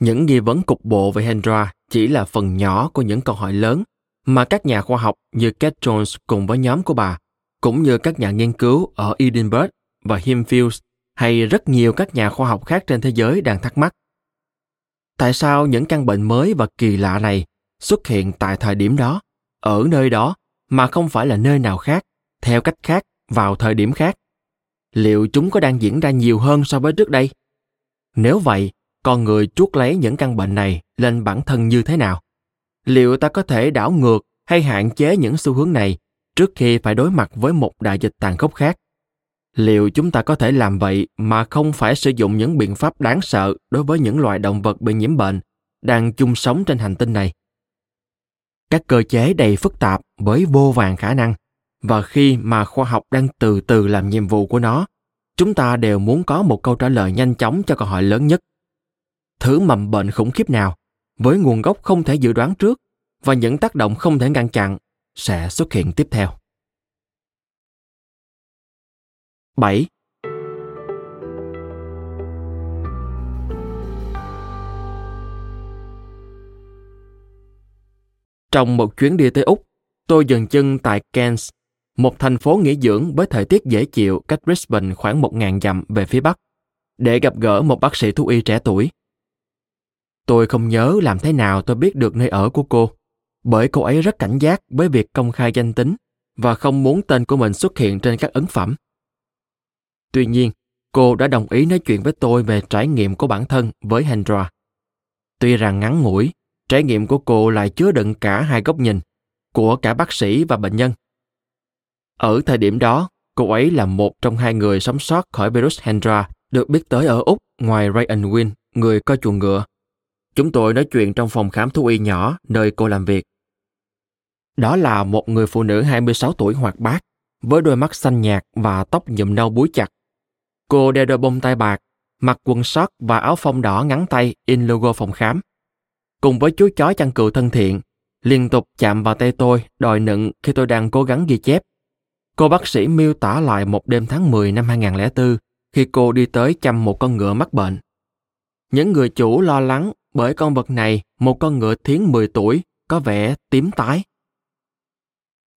Những nghi vấn cục bộ về Hendra chỉ là phần nhỏ của những câu hỏi lớn mà các nhà khoa học như Kate Jones cùng với nhóm của bà, cũng như các nhà nghiên cứu ở Edinburgh và Himfields hay rất nhiều các nhà khoa học khác trên thế giới đang thắc mắc. Tại sao những căn bệnh mới và kỳ lạ này xuất hiện tại thời điểm đó, ở nơi đó mà không phải là nơi nào khác, theo cách khác, vào thời điểm khác? Liệu chúng có đang diễn ra nhiều hơn so với trước đây? Nếu vậy, con người chuốc lấy những căn bệnh này lên bản thân như thế nào? Liệu ta có thể đảo ngược hay hạn chế những xu hướng này trước khi phải đối mặt với một đại dịch tàn khốc khác? liệu chúng ta có thể làm vậy mà không phải sử dụng những biện pháp đáng sợ đối với những loài động vật bị nhiễm bệnh đang chung sống trên hành tinh này các cơ chế đầy phức tạp với vô vàng khả năng và khi mà khoa học đang từ từ làm nhiệm vụ của nó chúng ta đều muốn có một câu trả lời nhanh chóng cho câu hỏi lớn nhất. Thứ mầm bệnh khủng khiếp nào với nguồn gốc không thể dự đoán trước và những tác động không thể ngăn chặn sẽ xuất hiện tiếp theo. 7. Trong một chuyến đi tới Úc, Tôi dừng chân tại Cairns, một thành phố nghỉ dưỡng với thời tiết dễ chịu cách Brisbane khoảng 1.000 dặm về phía bắc, để gặp gỡ một bác sĩ thú y trẻ tuổi. Tôi không nhớ làm thế nào tôi biết được nơi ở của cô, bởi cô ấy rất cảnh giác với việc công khai danh tính và không muốn tên của mình xuất hiện trên các ấn phẩm. Tuy nhiên, cô đã đồng ý nói chuyện với tôi về trải nghiệm của bản thân với Hendra. Tuy rằng ngắn ngủi, trải nghiệm của cô lại chứa đựng cả hai góc nhìn, của cả bác sĩ và bệnh nhân. Ở thời điểm đó, cô ấy là một trong hai người sống sót khỏi virus Hendra được biết tới ở Úc ngoài Ryan Wynn, người coi chuồng ngựa. Chúng tôi nói chuyện trong phòng khám thú y nhỏ nơi cô làm việc. Đó là một người phụ nữ 26 tuổi hoạt bát, với đôi mắt xanh nhạt và tóc nhuộm nâu búi chặt. Cô đeo đôi bông tai bạc, mặc quần sót và áo phông đỏ ngắn tay in logo phòng khám. Cùng với chú chó chăn cừu thân thiện, liên tục chạm vào tay tôi đòi nựng khi tôi đang cố gắng ghi chép. Cô bác sĩ miêu tả lại một đêm tháng 10 năm 2004 khi cô đi tới chăm một con ngựa mắc bệnh. Những người chủ lo lắng bởi con vật này, một con ngựa thiến 10 tuổi, có vẻ tím tái.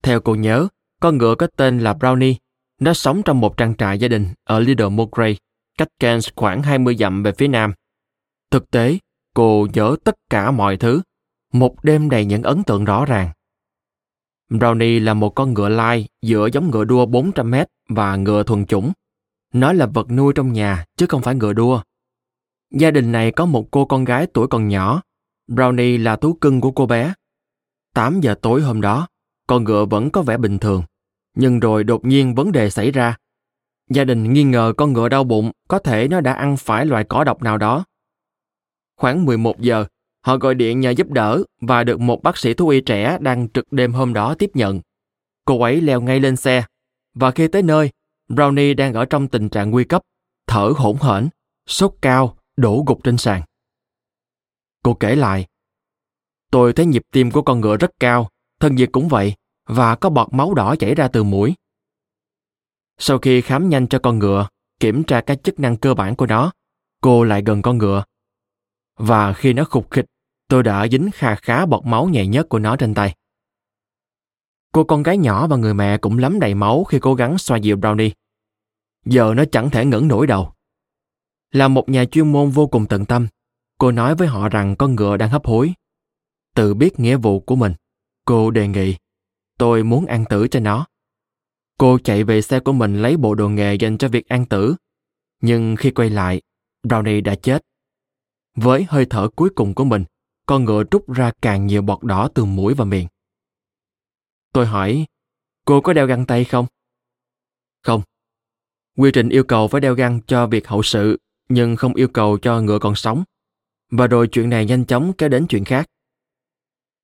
Theo cô nhớ, con ngựa có tên là Brownie. Nó sống trong một trang trại gia đình ở Little Mugray, cách Cairns khoảng 20 dặm về phía nam. Thực tế, cô nhớ tất cả mọi thứ. Một đêm đầy những ấn tượng rõ ràng. Brownie là một con ngựa lai giữa giống ngựa đua 400 mét và ngựa thuần chủng. Nó là vật nuôi trong nhà chứ không phải ngựa đua. Gia đình này có một cô con gái tuổi còn nhỏ. Brownie là thú cưng của cô bé. 8 giờ tối hôm đó, con ngựa vẫn có vẻ bình thường. Nhưng rồi đột nhiên vấn đề xảy ra. Gia đình nghi ngờ con ngựa đau bụng, có thể nó đã ăn phải loại cỏ độc nào đó. Khoảng 11 giờ, họ gọi điện nhờ giúp đỡ và được một bác sĩ thú y trẻ đang trực đêm hôm đó tiếp nhận. Cô ấy leo ngay lên xe, và khi tới nơi, Brownie đang ở trong tình trạng nguy cấp, thở hổn hển, sốt cao, đổ gục trên sàn. Cô kể lại, tôi thấy nhịp tim của con ngựa rất cao, thân nhiệt cũng vậy, và có bọt máu đỏ chảy ra từ mũi. Sau khi khám nhanh cho con ngựa, kiểm tra các chức năng cơ bản của nó, cô lại gần con ngựa. Và khi nó khục khịch, tôi đã dính kha khá bọt máu nhẹ nhất của nó trên tay. Cô con gái nhỏ và người mẹ cũng lắm đầy máu khi cố gắng xoa dịu Brownie. Giờ nó chẳng thể ngẩng nổi đầu. Là một nhà chuyên môn vô cùng tận tâm, cô nói với họ rằng con ngựa đang hấp hối. Tự biết nghĩa vụ của mình, cô đề nghị, tôi muốn an tử cho nó. Cô chạy về xe của mình lấy bộ đồ nghề dành cho việc an tử. Nhưng khi quay lại, Brownie đã chết. Với hơi thở cuối cùng của mình, con ngựa trút ra càng nhiều bọt đỏ từ mũi và miệng. Tôi hỏi, cô có đeo găng tay không? Không. Quy trình yêu cầu phải đeo găng cho việc hậu sự, nhưng không yêu cầu cho ngựa còn sống. Và rồi chuyện này nhanh chóng kéo đến chuyện khác.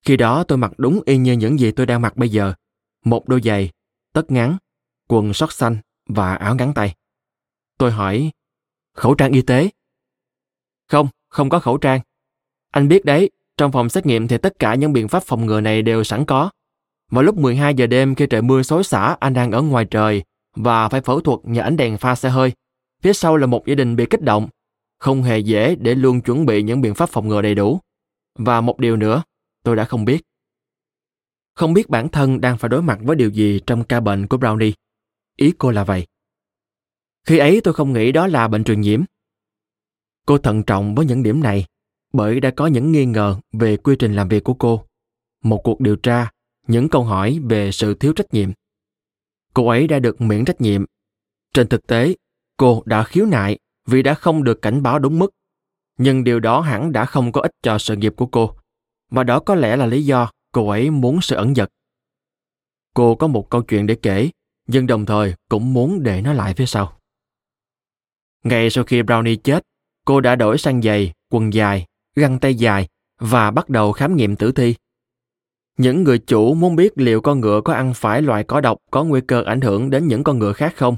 Khi đó tôi mặc đúng y như những gì tôi đang mặc bây giờ. Một đôi giày, tất ngắn, quần sót xanh và áo ngắn tay. Tôi hỏi, khẩu trang y tế? Không, không có khẩu trang. Anh biết đấy, trong phòng xét nghiệm thì tất cả những biện pháp phòng ngừa này đều sẵn có. Vào lúc 12 giờ đêm khi trời mưa xối xả, anh đang ở ngoài trời và phải phẫu thuật nhờ ánh đèn pha xe hơi. Phía sau là một gia đình bị kích động. Không hề dễ để luôn chuẩn bị những biện pháp phòng ngừa đầy đủ. Và một điều nữa, tôi đã không biết. Không biết bản thân đang phải đối mặt với điều gì trong ca bệnh của Brownie. Ý cô là vậy. Khi ấy tôi không nghĩ đó là bệnh truyền nhiễm. Cô thận trọng với những điểm này bởi đã có những nghi ngờ về quy trình làm việc của cô. Một cuộc điều tra, những câu hỏi về sự thiếu trách nhiệm. Cô ấy đã được miễn trách nhiệm. Trên thực tế, cô đã khiếu nại vì đã không được cảnh báo đúng mức. Nhưng điều đó hẳn đã không có ích cho sự nghiệp của cô. Và đó có lẽ là lý do cô ấy muốn sự ẩn dật. Cô có một câu chuyện để kể, nhưng đồng thời cũng muốn để nó lại phía sau. Ngay sau khi Brownie chết, cô đã đổi sang giày, quần dài, găng tay dài và bắt đầu khám nghiệm tử thi. Những người chủ muốn biết liệu con ngựa có ăn phải loại cỏ độc có nguy cơ ảnh hưởng đến những con ngựa khác không.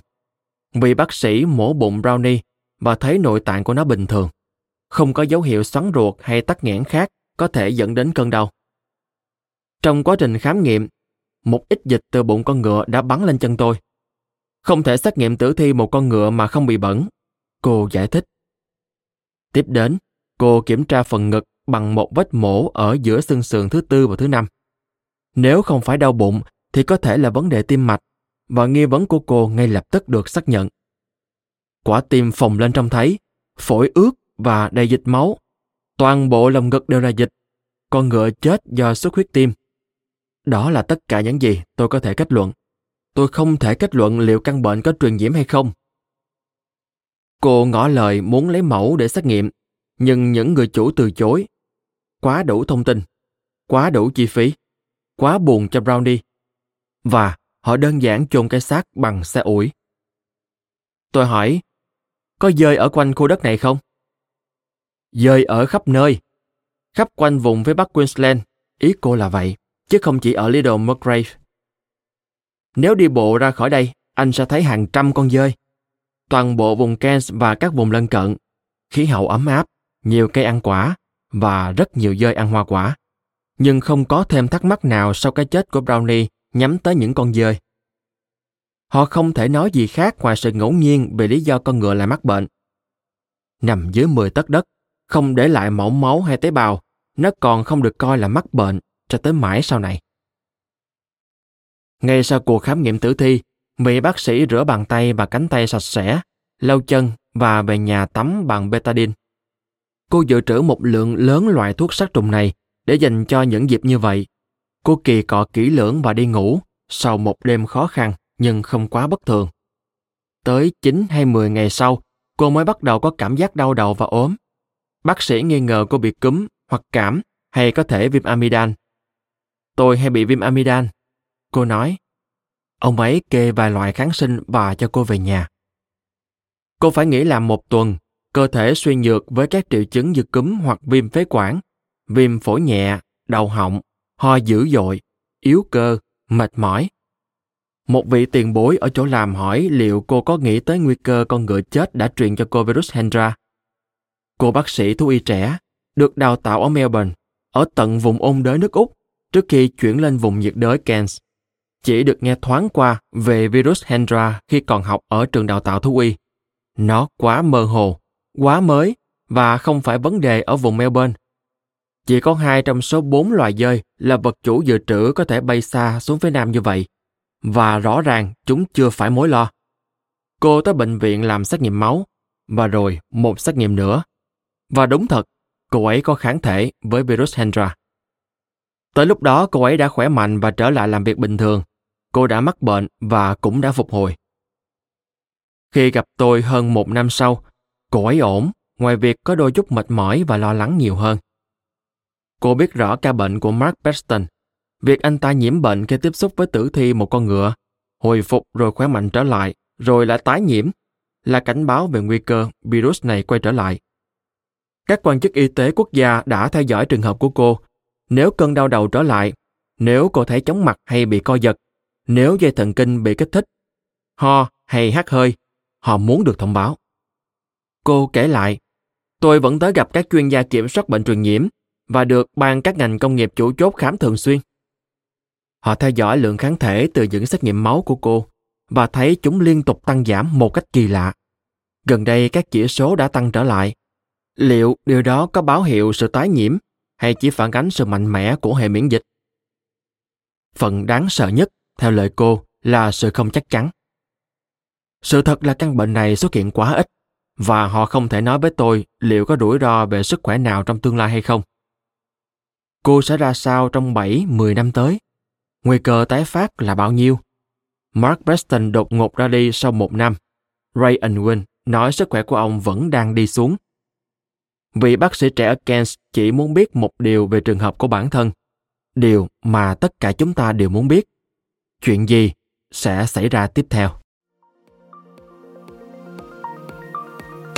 Vì bác sĩ mổ bụng Brownie và thấy nội tạng của nó bình thường, không có dấu hiệu xoắn ruột hay tắc nghẽn khác có thể dẫn đến cơn đau. Trong quá trình khám nghiệm, một ít dịch từ bụng con ngựa đã bắn lên chân tôi. Không thể xét nghiệm tử thi một con ngựa mà không bị bẩn. Cô giải thích. Tiếp đến, cô kiểm tra phần ngực bằng một vết mổ ở giữa xương sườn thứ tư và thứ năm. Nếu không phải đau bụng thì có thể là vấn đề tim mạch và nghi vấn của cô ngay lập tức được xác nhận. Quả tim phồng lên trong thấy, phổi ướt và đầy dịch máu. Toàn bộ lồng ngực đều là dịch. Con ngựa chết do xuất huyết tim. Đó là tất cả những gì tôi có thể kết luận. Tôi không thể kết luận liệu căn bệnh có truyền nhiễm hay không. Cô ngỏ lời muốn lấy mẫu để xét nghiệm, nhưng những người chủ từ chối. Quá đủ thông tin, quá đủ chi phí, quá buồn cho Brownie. Và họ đơn giản chôn cái xác bằng xe ủi. Tôi hỏi, có dơi ở quanh khu đất này không? Dơi ở khắp nơi, khắp quanh vùng phía bắc Queensland, ý cô là vậy, chứ không chỉ ở Little Mulgrave. Nếu đi bộ ra khỏi đây, anh sẽ thấy hàng trăm con dơi. Toàn bộ vùng Cairns và các vùng lân cận, khí hậu ấm áp, nhiều cây ăn quả và rất nhiều dơi ăn hoa quả. Nhưng không có thêm thắc mắc nào sau cái chết của Brownie nhắm tới những con dơi. Họ không thể nói gì khác ngoài sự ngẫu nhiên về lý do con ngựa lại mắc bệnh. Nằm dưới 10 tấc đất, không để lại mẫu máu hay tế bào, nó còn không được coi là mắc bệnh cho tới mãi sau này. Ngay sau cuộc khám nghiệm tử thi, vị bác sĩ rửa bàn tay và cánh tay sạch sẽ, lau chân và về nhà tắm bằng betadine. Cô dự trữ một lượng lớn loại thuốc sát trùng này để dành cho những dịp như vậy. Cô kỳ cọ kỹ lưỡng và đi ngủ sau một đêm khó khăn nhưng không quá bất thường. Tới 9 hay 10 ngày sau, cô mới bắt đầu có cảm giác đau đầu và ốm. Bác sĩ nghi ngờ cô bị cúm hoặc cảm hay có thể viêm amidan. Tôi hay bị viêm amidan. Cô nói. Ông ấy kê vài loại kháng sinh và cho cô về nhà. Cô phải nghỉ làm một tuần, cơ thể suy nhược với các triệu chứng như cúm hoặc viêm phế quản, viêm phổi nhẹ, đau họng, ho dữ dội, yếu cơ, mệt mỏi. Một vị tiền bối ở chỗ làm hỏi liệu cô có nghĩ tới nguy cơ con ngựa chết đã truyền cho cô virus Hendra. Cô bác sĩ thú y trẻ, được đào tạo ở Melbourne, ở tận vùng ôn đới nước Úc, trước khi chuyển lên vùng nhiệt đới Cairns. Chỉ được nghe thoáng qua về virus Hendra khi còn học ở trường đào tạo thú y. Nó quá mơ hồ, quá mới và không phải vấn đề ở vùng Melbourne. Chỉ có hai trong số bốn loài dơi là vật chủ dự trữ có thể bay xa xuống phía nam như vậy. Và rõ ràng chúng chưa phải mối lo. Cô tới bệnh viện làm xét nghiệm máu, và rồi một xét nghiệm nữa. Và đúng thật, cô ấy có kháng thể với virus Hendra. Tới lúc đó cô ấy đã khỏe mạnh và trở lại làm việc bình thường. Cô đã mắc bệnh và cũng đã phục hồi. Khi gặp tôi hơn một năm sau, cô ấy ổn, ngoài việc có đôi chút mệt mỏi và lo lắng nhiều hơn. Cô biết rõ ca bệnh của Mark Beston. Việc anh ta nhiễm bệnh khi tiếp xúc với tử thi một con ngựa, hồi phục rồi khỏe mạnh trở lại, rồi lại tái nhiễm, là cảnh báo về nguy cơ virus này quay trở lại. Các quan chức y tế quốc gia đã theo dõi trường hợp của cô. Nếu cơn đau đầu trở lại, nếu cô thấy chóng mặt hay bị co giật, nếu dây thần kinh bị kích thích, ho hay hát hơi, họ muốn được thông báo. Cô kể lại, tôi vẫn tới gặp các chuyên gia kiểm soát bệnh truyền nhiễm và được ban các ngành công nghiệp chủ chốt khám thường xuyên. Họ theo dõi lượng kháng thể từ những xét nghiệm máu của cô và thấy chúng liên tục tăng giảm một cách kỳ lạ. Gần đây các chỉ số đã tăng trở lại. Liệu điều đó có báo hiệu sự tái nhiễm hay chỉ phản ánh sự mạnh mẽ của hệ miễn dịch? Phần đáng sợ nhất, theo lời cô, là sự không chắc chắn. Sự thật là căn bệnh này xuất hiện quá ít và họ không thể nói với tôi liệu có rủi ro về sức khỏe nào trong tương lai hay không. Cô sẽ ra sao trong 7-10 năm tới? Nguy cơ tái phát là bao nhiêu? Mark Preston đột ngột ra đi sau một năm. Ray Unwin nói sức khỏe của ông vẫn đang đi xuống. Vị bác sĩ trẻ ở Kent chỉ muốn biết một điều về trường hợp của bản thân. Điều mà tất cả chúng ta đều muốn biết. Chuyện gì sẽ xảy ra tiếp theo?